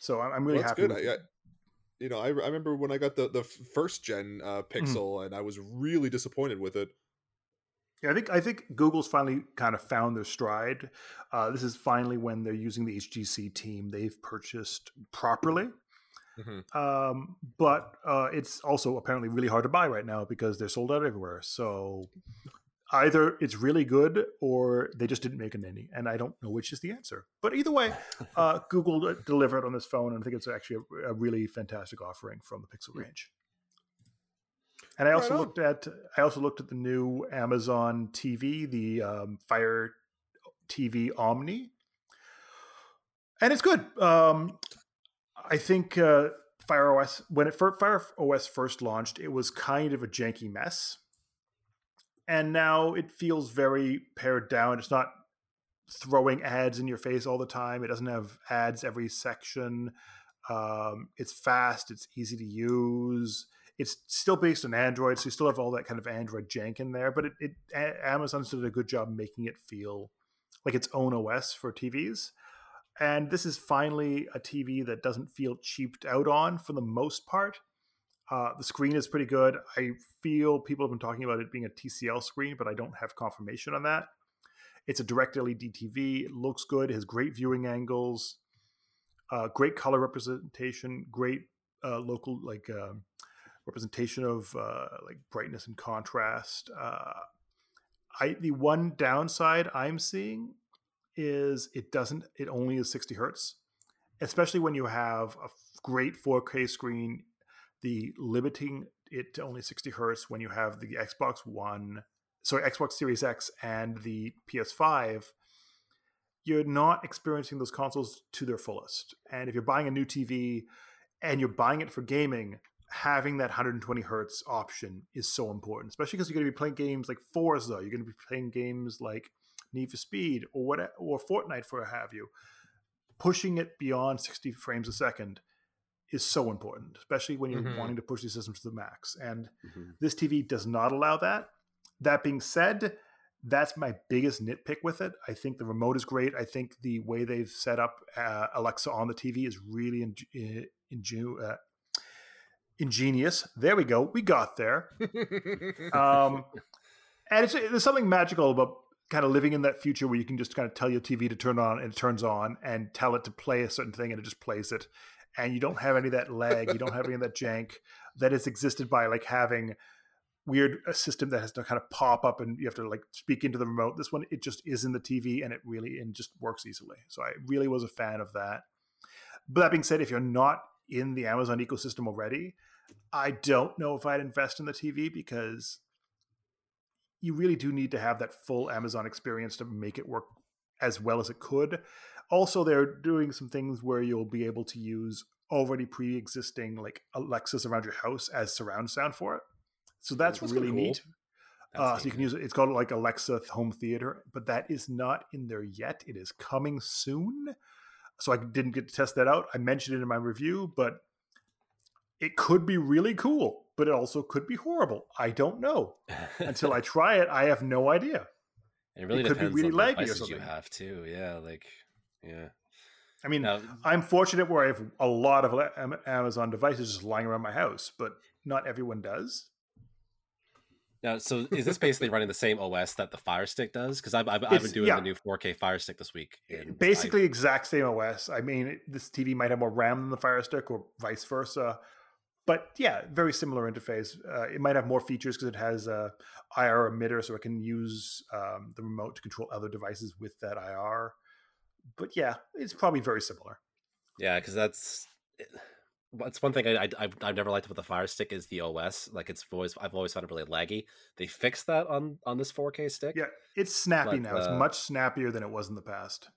So I'm, really Well, that's happy. good. with I. you know, I, I remember when I got the the first gen Mm-hmm. uh, Pixel, and I was really disappointed with it. Yeah, I think I think Google's finally kind of found their stride. Uh, this is finally when they're using the HTC team they've purchased properly. Mhm. Um, but uh, it's also apparently really hard to buy right now because they're sold out everywhere. So either it's really good or they just didn't make an any, and I don't know which is the answer. But either way, [LAUGHS] uh, Google delivered on this phone, and I think it's actually a, a really fantastic offering from the Pixel range. And I also on. looked at I also looked at the new Amazon TV, the um, Fire TV Omni, and it's good. Um, I think uh, Fire OS when it Fire OS first launched, it was kind of a janky mess, and now it feels very pared down. It's not throwing ads in your face all the time. It doesn't have ads every section. Um, it's fast. It's easy to use. It's still based on Android, so you still have all that kind of Android jank in there. But it, it Amazon's did a good job making it feel like its own OS for TVs. And this is finally a TV that doesn't feel cheaped out on for the most part. Uh, the screen is pretty good. I feel people have been talking about it being a TCL screen, but I don't have confirmation on that. It's a direct LED TV. It looks good. It has great viewing angles, uh, great color representation, great uh, local like uh, representation of uh, like brightness and contrast. Uh, I the one downside I'm seeing is it doesn't. It only is 60 hertz, especially when you have a great 4K screen. The limiting it to only 60 hertz when you have the Xbox One sorry, Xbox Series X and the PS5, you're not experiencing those consoles to their fullest. And if you're buying a new TV and you're buying it for gaming, having that 120 hertz option is so important, especially because you're going to be playing games like Forza, you're going to be playing games like Need for Speed or what or Fortnite for have you. Pushing it beyond 60 frames a second is so important, especially when you're Mhm. wanting to push these systems to the max. And Mhm. this TV does not allow that. That being said, that's my biggest nitpick with it. I think the remote is great. I think the way they've set up uh, Alexa on the TV is really in, in, in, uh, ingenious. There we go. We got there. [LAUGHS] Um, and it's, there's something magical about kind of living in that future where you can just kind of tell your TV to turn on and it turns on, and tell it to play a certain thing and it just plays it, and you don't have any of that lag, you don't have any of that jank that is existed by like having weird a system that has to kind of pop up and you have to like speak into the remote. This one it just is in the TV and it really and just works easily. So I really was a fan of that. But that being said, if you're not in the Amazon ecosystem already, I don't know if I'd invest in the TV because you really do need to have that full Amazon experience to make it work as well as it could. Also, they're doing some things where you'll be able to use already pre-existing like Alexas around your house as surround sound for it. So that's, that's really cool. neat. Uh, so you can use it. It's called like Alexa Home Theater, but that is not in there yet. It is coming soon. So I didn't get to test that out. I mentioned it in my review, but it could be really cool, but it also could be horrible. I don't know. Until I [LAUGHS] try it, I have no idea. It really it could be really laggy or something. You have to, yeah, like, yeah. I mean, now, I'm fortunate where I have a lot of Amazon devices just lying around my house, but not everyone does. Now, so is this basically running the same OS that the Fire Stick does? Because I've, I've, I've, been doing yeah. the new 4K Fire Stick this week. Basically, I... exact same OS. I mean, this TV might have more RAM than the Fire Stick, or vice versa. But yeah, very similar interface. Uh, it might have more features because it has a IR emitter, so it can use um, the remote to control other devices with that IR. But yeah, it's probably very similar. Yeah, because that's that's one thing I, I I've never liked with the Fire Stick is the OS. Like it's always I've always found it really laggy. They fixed that on on this 4K stick. Yeah, it's snappy but, now. It's uh, much snappier than it was in the past.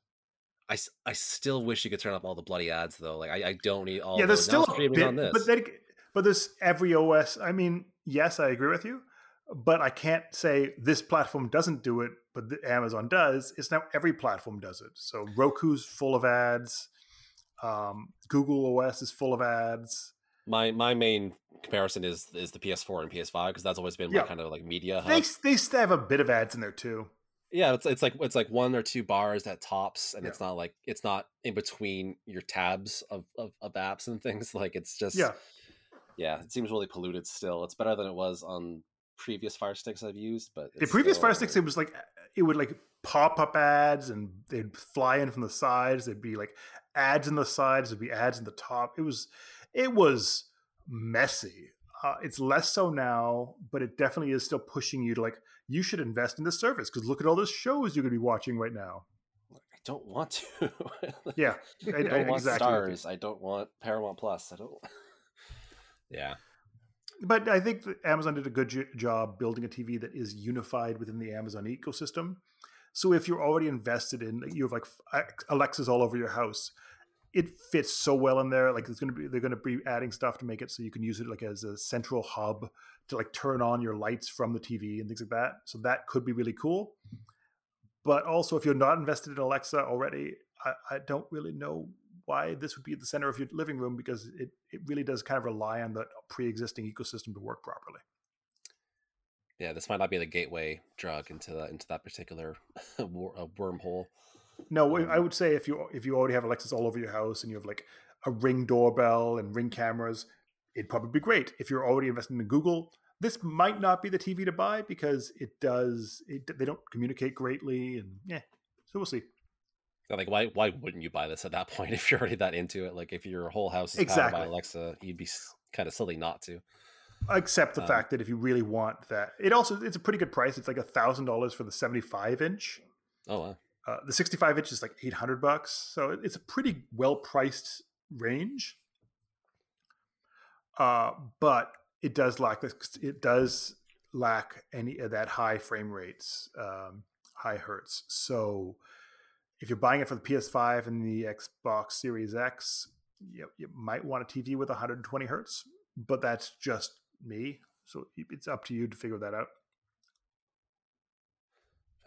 I, I still wish you could turn off all the bloody ads though. Like I, I don't need all. Yeah, there's still a bit, on this. but then, but there's every OS. I mean, yes, I agree with you, but I can't say this platform doesn't do it, but Amazon does. It's now every platform does it. So Roku's full of ads. Um, Google OS is full of ads. My my main comparison is is the PS4 and PS5 because that's always been yeah. my kind of like media. Hub. They they still have a bit of ads in there too. Yeah, it's it's like it's like one or two bars at tops, and yeah. it's not like it's not in between your tabs of, of, of apps and things. [LAUGHS] Like it's just yeah, yeah. It seems really polluted. Still, it's better than it was on previous Fire Sticks I've used. But the previous still... Fire Sticks, it was like it would like pop up ads and they'd fly in from the sides. They'd be like ads in the sides, there'd be ads in the top. It was it was messy. Uh, it's less so now, but it definitely is still pushing you to like you should invest in this service because look at all the shows you're going to be watching right now. I don't want to. yeah, [LAUGHS] I, I don't I, want exactly. stars. I don't want Paramount Plus. I don't. yeah, but I think Amazon did a good job building a TV that is unified within the Amazon ecosystem. So if you're already invested in, you have like Alexas all over your house, it fits so well in there. Like it's gonna be, they're gonna be adding stuff to make it so you can use it like as a central hub to like turn on your lights from the TV and things like that. So that could be really cool. But also, if you're not invested in Alexa already, I, I don't really know why this would be at the center of your living room because it, it really does kind of rely on the pre-existing ecosystem to work properly yeah, this might not be the gateway drug into that into that particular [LAUGHS] wormhole. No, um, I would say if you if you already have Alexas all over your house and you have like a Ring doorbell and Ring cameras, it'd probably be great. If you're already investing in Google, this might not be the TV to buy because it does it, they don't communicate greatly and yeah. So we'll see. Like why why wouldn't you buy this at that point [LAUGHS] if you're already that into it? Like if your whole house is exactly. powered by Alexa, you'd be kind of silly not to except the um, fact that if you really want that, it also it's a pretty good price. It's like a thousand dollars for the seventy-five inch. Oh wow! Uh, the sixty-five inch is like eight hundred bucks, so it's a pretty well-priced range. Uh, but it does lack this. It does lack any of that high frame rates, um, high hertz. So if you're buying it for the PS5 and the Xbox Series X, you, you might want a TV with 120 hertz, but that's just me. So it's up to you to figure that out.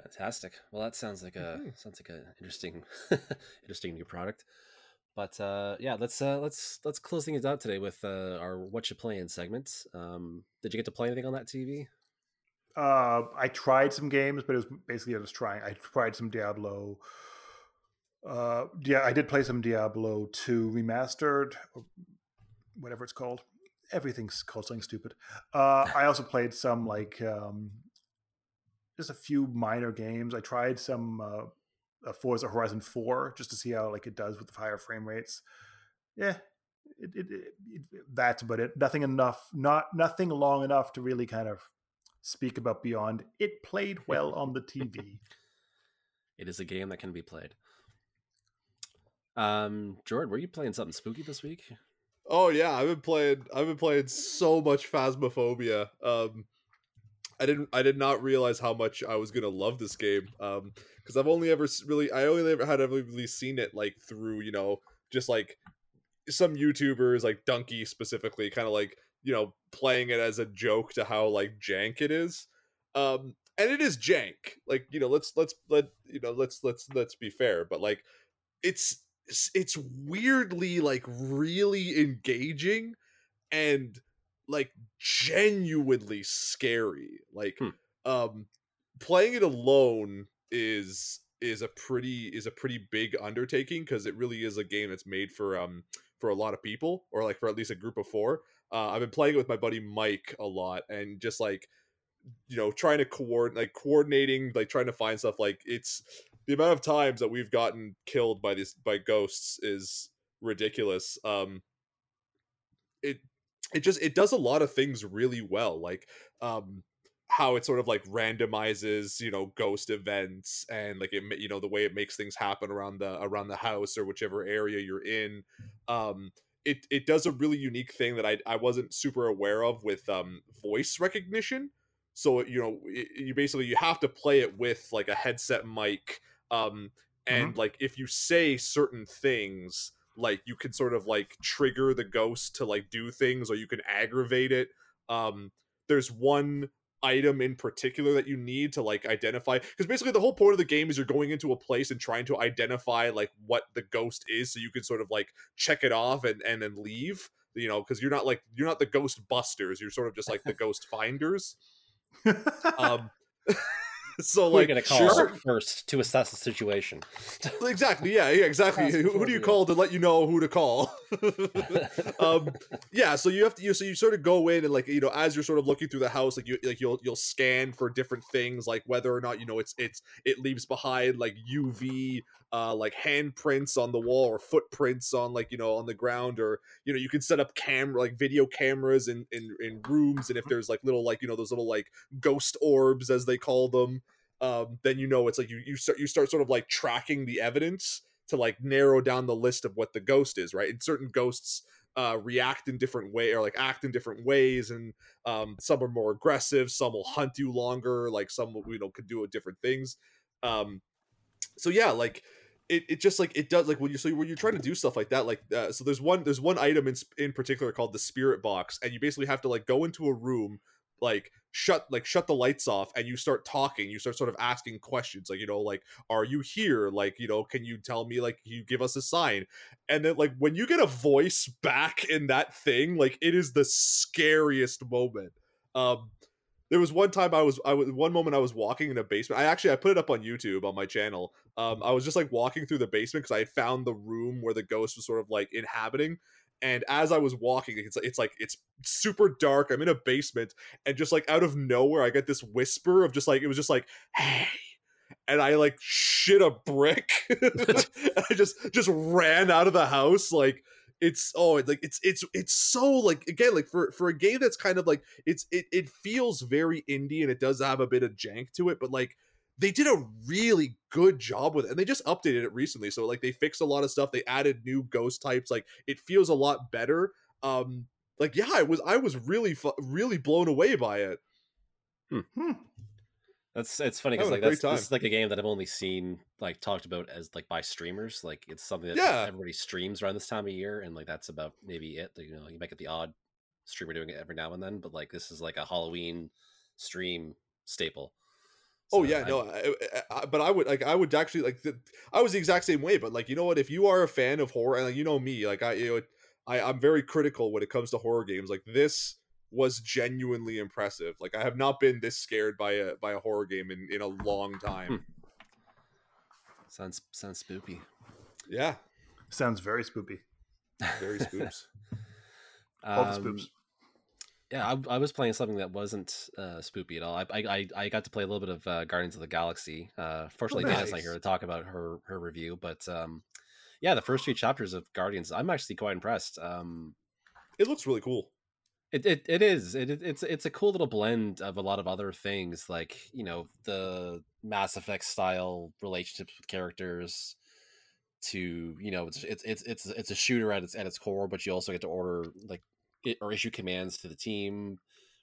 Fantastic. Well, that sounds like a mm-hmm. sounds like an interesting, [LAUGHS] interesting new product. But uh, yeah, let's uh, let's let's close things out today with uh, our "What You Playing" segment. Um, did you get to play anything on that TV? Uh, I tried some games, but it was basically I was trying. I tried some Diablo. Uh, yeah, I did play some Diablo 2 remastered, whatever it's called everything's called something stupid. Uh, I also played some like um, just a few minor games. I tried some uh, Forza Horizon Four just to see how like it does with the higher frame rates. Yeah, it, it, it, that's about it. Nothing enough, not nothing long enough to really kind of speak about beyond. It played [LAUGHS] well on the TV. it is a game that can be played. Um, Jordan, were you playing something spooky this week? Oh yeah, I've been playing. I've been playing so much Phasmophobia. Um, I didn't. I did not realize how much I was gonna love this game. Um, because I've only ever really, I only ever had ever really seen it like through, you know, just like some YouTubers, like Dunkey specifically, kind of like you know playing it as a joke to how like jank it is. Um, and it is jank. Like you know, let's let's let you know, let's let's let's be fair. But like, it's it's weirdly like really engaging and like genuinely scary like hmm. um playing it alone is is a pretty is a pretty big undertaking because it really is a game that's made for um for a lot of people or like for at least a group of four uh, i've been playing it with my buddy mike a lot and just like you know trying to coordinate like coordinating like trying to find stuff like it's the amount of times that we've gotten killed by these by ghosts is ridiculous. Um, it it just it does a lot of things really well, like um, how it sort of like randomizes you know ghost events and like it you know the way it makes things happen around the around the house or whichever area you're in. Um, it it does a really unique thing that I I wasn't super aware of with um voice recognition. So you know you basically you have to play it with like a headset mic um and mm-hmm. like if you say certain things like you can sort of like trigger the ghost to like do things or you can aggravate it um there's one item in particular that you need to like identify because basically the whole point of the game is you're going into a place and trying to identify like what the ghost is so you can sort of like check it off and and then leave you know because you're not like you're not the ghost busters you're sort of just like the [LAUGHS] ghost finders [LAUGHS] um [LAUGHS] [LAUGHS] so like going to call sure. [LAUGHS] first to assess the situation? [LAUGHS] Exactly yeah yeah exactly. Who, who, do you call to let you know who to call? Um yeah so you have to you so you sort of go in and like you know as you're sort of looking through the house like you like you'll you'll scan for different things like whether or not you know it's it's it leaves behind like uv uh like handprints on the wall or footprints on like you know on the ground or you know you can set up camera like video cameras in in, in rooms and if there's like little like you know those little like ghost orbs as they call them um, then you know it's like you you start you start sort of like tracking the evidence to like narrow down the list of what the ghost is, right? And certain ghosts uh, react in different way or like act in different ways, and um, some are more aggressive, some will hunt you longer, like some you know could do different things. Um, so yeah, like it, it just like it does like when you so when you're trying to do stuff like that like uh, so there's one there's one item in in particular called the spirit box and you basically have to like go into a room like shut like shut the lights off and you start talking you start sort of asking questions like you know like are you here like you know can you tell me like you give us a sign and then like when you get a voice back in that thing like it is the scariest moment um there was one time I was I was one moment I was walking in a basement. I actually I put it up on YouTube on my channel. Um, I was just like walking through the basement because I had found the room where the ghost was sort of like inhabiting, and as I was walking, it's like it's like it's super dark. I'm in a basement, and just like out of nowhere, I get this whisper of just like it was just like, "Hey," and I like shit a brick. [LAUGHS] I just just ran out of the house like it's oh like it's it's it's so like again like for for a game that's kind of like it's it it feels very indie and it does have a bit of jank to it but like they did a really good job with it and they just updated it recently so like they fixed a lot of stuff they added new ghost types like it feels a lot better um like yeah i was i was really fu- really blown away by it hmm. Hmm. that's it's funny because like that's this is like a game that i've only seen like talked about as like by streamers like it's something that yeah. everybody streams around this time of year and like that's about maybe it you know you might get the odd streamer doing it every now and then but like this is like a halloween stream staple so oh yeah, I, no, I, I, but I would like I would actually like the, I was the exact same way. But like you know what, if you are a fan of horror, and like, you know me, like I you know I I'm very critical when it comes to horror games. Like this was genuinely impressive. Like I have not been this scared by a by a horror game in in a long time. Hmm. Sounds sounds spooky. Yeah, sounds very spooky. [LAUGHS] Very spoops. All the spoops. Yeah, I, I was playing something that wasn't uh, spoopy at all. I, I I got to play a little bit of uh, Guardians of the Galaxy. Uh, fortunately, Oh, Dana's not here to talk about her her review, but um, yeah, the first few chapters of Guardians, I'm actually quite impressed. Um, It looks really cool. It it, it is. It, it- it's it's a cool little blend of a lot of other things, like you know the Mass Effect style relationships with characters. To you know, it's it's it's it's, it's a shooter at its at its core, but you also get to order like or issue commands to the team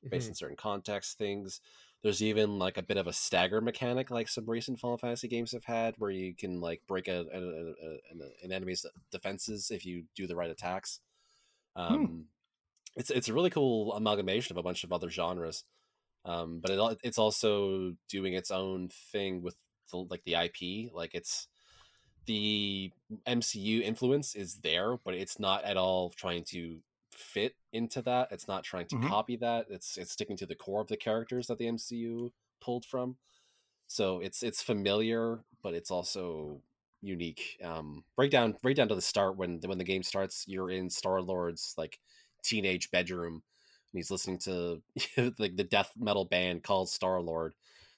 based Mhm. on certain context things. There's even like a bit of a stagger mechanic, like some recent Final Fantasy games have had, where you can like break a, a, a, an, enemy's defenses if you do the right attacks. Um, It's it's a really cool amalgamation of a bunch of other genres, um, but it, it's also doing its own thing with the, like the IP. Like it's the MCU influence is there, but it's not at all trying to fit into that. It's not trying to Mhm. copy that. It's it's sticking to the core of the characters that the MCU pulled from. So it's it's familiar, but it's also unique. Um, right down right down to the start when when the game starts, you're in Star Lord's like teenage bedroom, and he's listening to [LAUGHS] like the death metal band called Star Lord.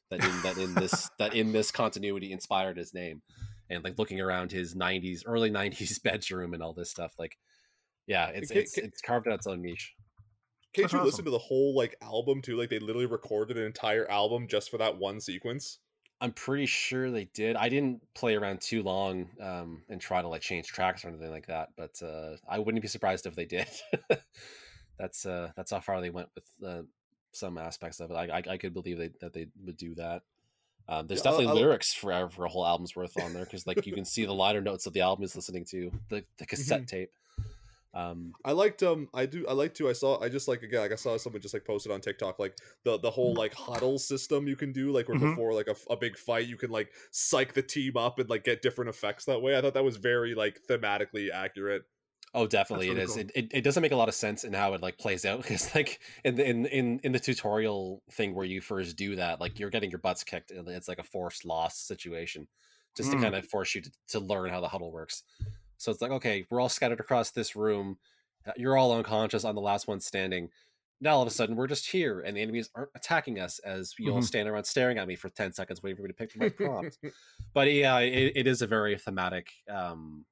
That in that in this [LAUGHS] that in this continuity inspired his name, and like looking around his '90s early '90s [LAUGHS] bedroom and all this stuff. Like, yeah, it's Ca- it's ca- it's carved out its own niche. Can't That's you awesome. listen to the whole like album too? Like they literally recorded an entire album just for that one sequence. I'm pretty sure they did. I didn't play around too long um, and try to like change tracks or anything like that, but uh, I wouldn't be surprised if they did. [LAUGHS] that's uh, that's how far they went with uh, some aspects of it. I, I, I could believe they, that they would do that. Um, there's Yeah, I- definitely I- lyrics for for a whole album's worth on there because like you can see the liner notes of the album is listening to the, the cassette tape. Um, I liked um I do I like to I saw I just like again like I saw someone just like posted on TikTok like the the whole like huddle system you can do like where Mhm. before like a big fight you can like psych the team up and like get different effects that way. I thought that was very like thematically accurate. Oh, definitely, really it is. cool. It, it it doesn't make a lot of sense in how it like plays out [LAUGHS] because like in the in in in the tutorial thing where you first do that, like you're getting your butts kicked, and it's like a forced loss situation, just to Mm. kind of force you to, to learn how the huddle works. So it's like, okay, we're all scattered across this room. uh, You're all unconscious. I'm the last one standing. Now all of a sudden we're just here, and the enemies aren't attacking us as you all Mhm. stand around staring at me for ten seconds, waiting for me to pick the right prompt [LAUGHS] but yeah, it, it is a very thematic, um,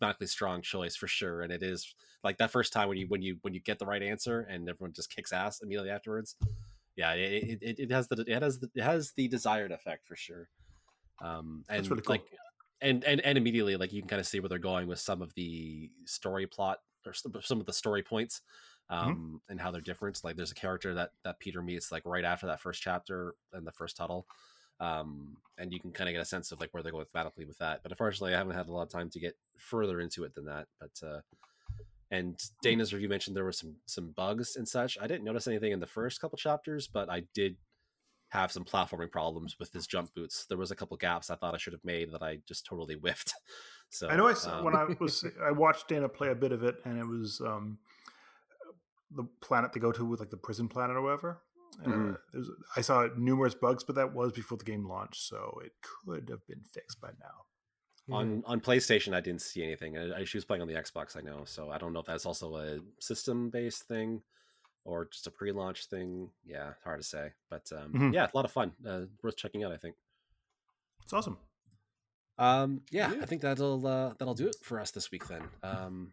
thematically strong choice for sure. And it is like that first time when you when you when you get the right answer and everyone just kicks ass immediately afterwards. Yeah, it, it, it has the it has the, it has the desired effect for sure. Um, and That's really cool. like and and and immediately like you can kind of see where they're going with some of the story plot or some of the story points Mm-hmm. um and how they're different. Like there's a character that that peter meets like right after that first chapter and the first tunnel um and you can kind of get a sense of like where they're going thematically with that but unfortunately i haven't had a lot of time to get further into it than that but uh and dana's review mentioned there were some some bugs and such. I didn't notice anything in the first couple chapters but i did have some platforming problems with his jump boots there was a couple gaps i thought i should have made that i just totally [LAUGHS] whiffed so I know I saw, when um, I was [LAUGHS] I watched Dana play a bit of it, and it was um, the planet they go to with like the prison planet or whatever. Uh, Mhm. there was, I saw numerous bugs, but that was before the game launched, so it could have been fixed by now. on on PlayStation, I didn't see anything. I, I, she was playing on the Xbox, I know, so I don't know if that's also a system based thing or just a pre launch thing. Yeah, hard to say, but um, Mhm. yeah, a lot of fun, uh, worth checking out. I think. It's awesome. Um, yeah, Yeah. I think that'll uh, that'll do it for us this week. Then, um,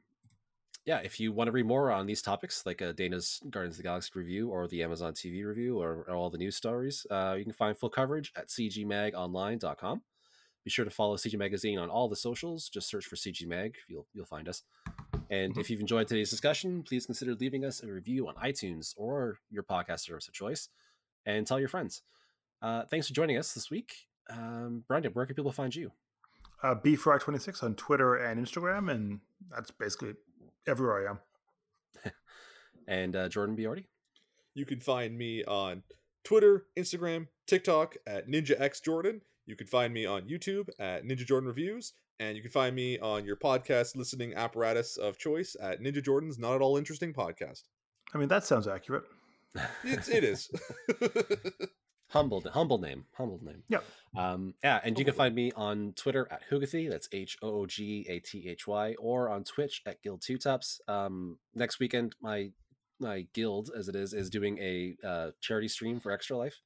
yeah, if you want to read more on these topics, like uh, Dana's Guardians of the Galaxy review or the Amazon TV review or, or all the news stories, uh, you can find full coverage at cgmagonline.com. Be sure to follow CG Magazine on all the socials. Just search for CG Mag. You'll you'll find us. And Mhm. if you've enjoyed today's discussion, please consider leaving us a review on iTunes or your podcast service of choice, and tell your friends. Uh, thanks for joining us this week, um, Brendan. Where can people find you? Uh, BFRY26 on Twitter and Instagram, and that's basically everywhere I am. [LAUGHS] And uh, Jordan Biordi. You can find me on Twitter, Instagram, TikTok at NinjaXJordan. You can find me on YouTube at Ninja Jordan Reviews. And you can find me on your podcast listening apparatus of choice at Ninja Jordan's Not at All Interesting podcast. I mean, that sounds accurate. It's, it is. [LAUGHS] humble, humble name, humble name. Yep. Um, yeah, and you can find me on Twitter at Hoogathy. That's H O O G A T H Y, or on Twitch at Guild Two Tops. Um, next weekend, my my guild, as it is, is doing a uh, charity stream for Extra Life,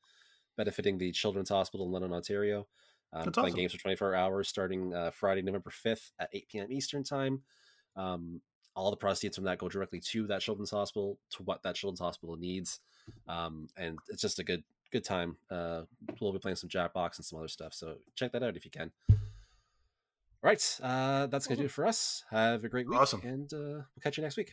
benefiting the Children's Hospital in London, Ontario. Um, That's playing awesome. games for 24 hours starting uh, Friday, November 5th at 8 p.m. Eastern Time. Um, all the proceeds from that go directly to that children's hospital, to what that children's hospital needs, um, and it's just a good good time. Uh, we'll be playing some Jackbox and some other stuff, so check that out if you can. All right, uh, that's gonna do it for us. Have a great week, Awesome. and uh, we'll catch you next week.